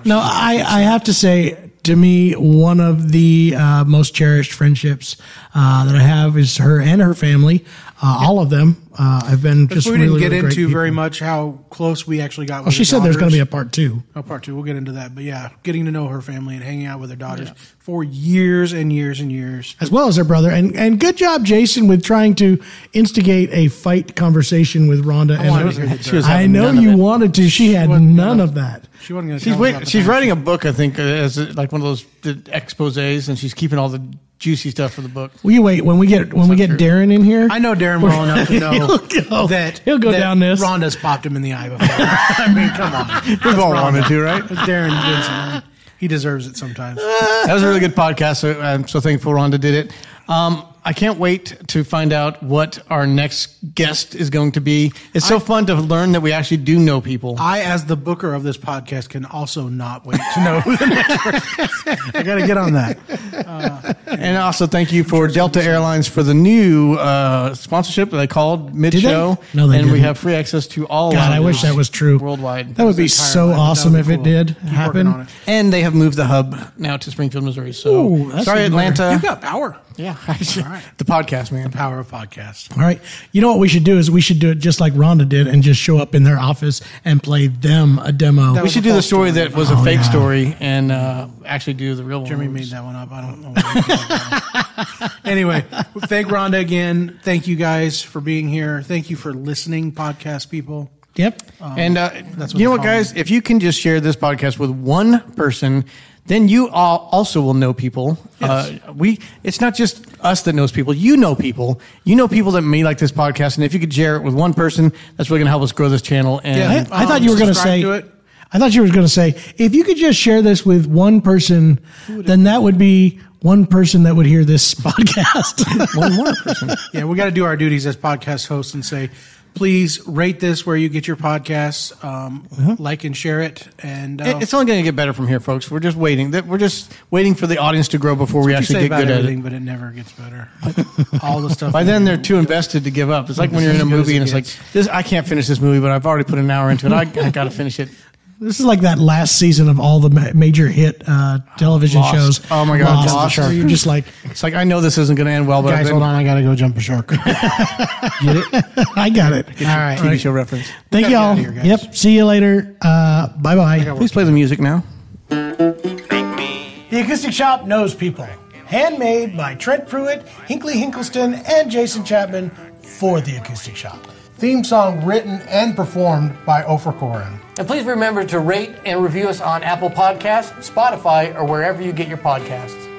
No, I, I have to say, to me, one of the uh, most cherished friendships uh, that I have is her and her family. Uh, All of them. Uh, I've been just we really, didn't get really great into very much how close we actually got. Well, with she her said there's going to be a part two. Oh, part two. We'll get into that, but yeah, getting to know her family and hanging out with her daughters for years and years and years. as well as her brother. And and good job, Jason, with trying to instigate a fight conversation with Rhonda. and wanted to hear the She was I know you wanted to. She had wasn't none gonna- of that. She wasn't going to. She's wait, she's writing a book, I think, uh, as a, like one of those the exposés, and she's keeping all the juicy stuff for the book. Will you wait when we get when we get Darren in here? I know Darren well enough to know He'll go- that he'll go that down this. Rhonda's popped him in the eye before. I mean, come on. We've all wanted to, right? It's Darren Vincent. He deserves it sometimes. That was a really good podcast. So I'm so thankful Rhonda did it. Um, I can't wait to find out what our next guest is going to be. It's so fun to learn that we actually do know people. I, as the booker of this podcast, can also not wait to know who the next person is. I got to get on that. And also thank you for Delta Airlines for the new uh, sponsorship that they called mid show. No, they and we didn't. have free access to all. God, I wish that was true. worldwide. That would be so line. awesome That if would it did Keep happen. on it. and they have moved the hub now to Springfield, Missouri. So Ooh, sorry. Atlanta. You've got power. yeah, the podcast man. Power of podcast. All right. You know what we should do is we should do it just like Rhonda did and just show up in their office and play them a demo. That We should do the story story. that was a Oh, fake yeah. story and uh, actually do the real one. Jeremy made that one up. I don't know. what he did with that. anyway, thank Rhonda again. Thank you guys for being here. Thank you for listening, podcast people. Yep. And uh, what you know what, call guys? If you can just share this podcast with one person, then you all also will know people. Uh, we it's not just us that knows people. You know people. You know people that may like this podcast, and if you could share it with one person, that's really going to help us grow this channel. And Yeah. I, I Um, thought you were going to say. to. I thought you were going to say if you could just share this with one person, then that would be one person that would hear this podcast. One more person. Yeah, we got to do our duties as podcast hosts and say, please rate this where you get your podcasts, um, like and share it, and uh, It's only going to get better from here, folks. We're just waiting. We're just waiting for the audience to grow before we actually get good at it. but it never gets better. All the stuff. By then, they're too invested to give up. It's like when you're in a As good as movie and it's like, this, I can't finish this movie, but I've already put an hour into it. I, I got to finish it. This is like that last season of all the ma- major hit uh, television Lost. shows. Oh my God, Lost, Lost. where You're just like, It's like I know this isn't going to end well, but I've guys, been- hold on, I got to go jump a shark. Get it? I got it. All right. TV show reference. Thank y'all. here. Yep. See you later. Uh, bye bye. Please play the music now. The Acoustic Shoppe knows people. Handmade by Trent Pruitt, Hinkley Hinkleston, and Jason Chapman for The Acoustic Shoppe. Theme song written and performed by Ophir Koren. And please remember to rate and review us on Apple Podcasts, Spotify, or wherever you get your podcasts.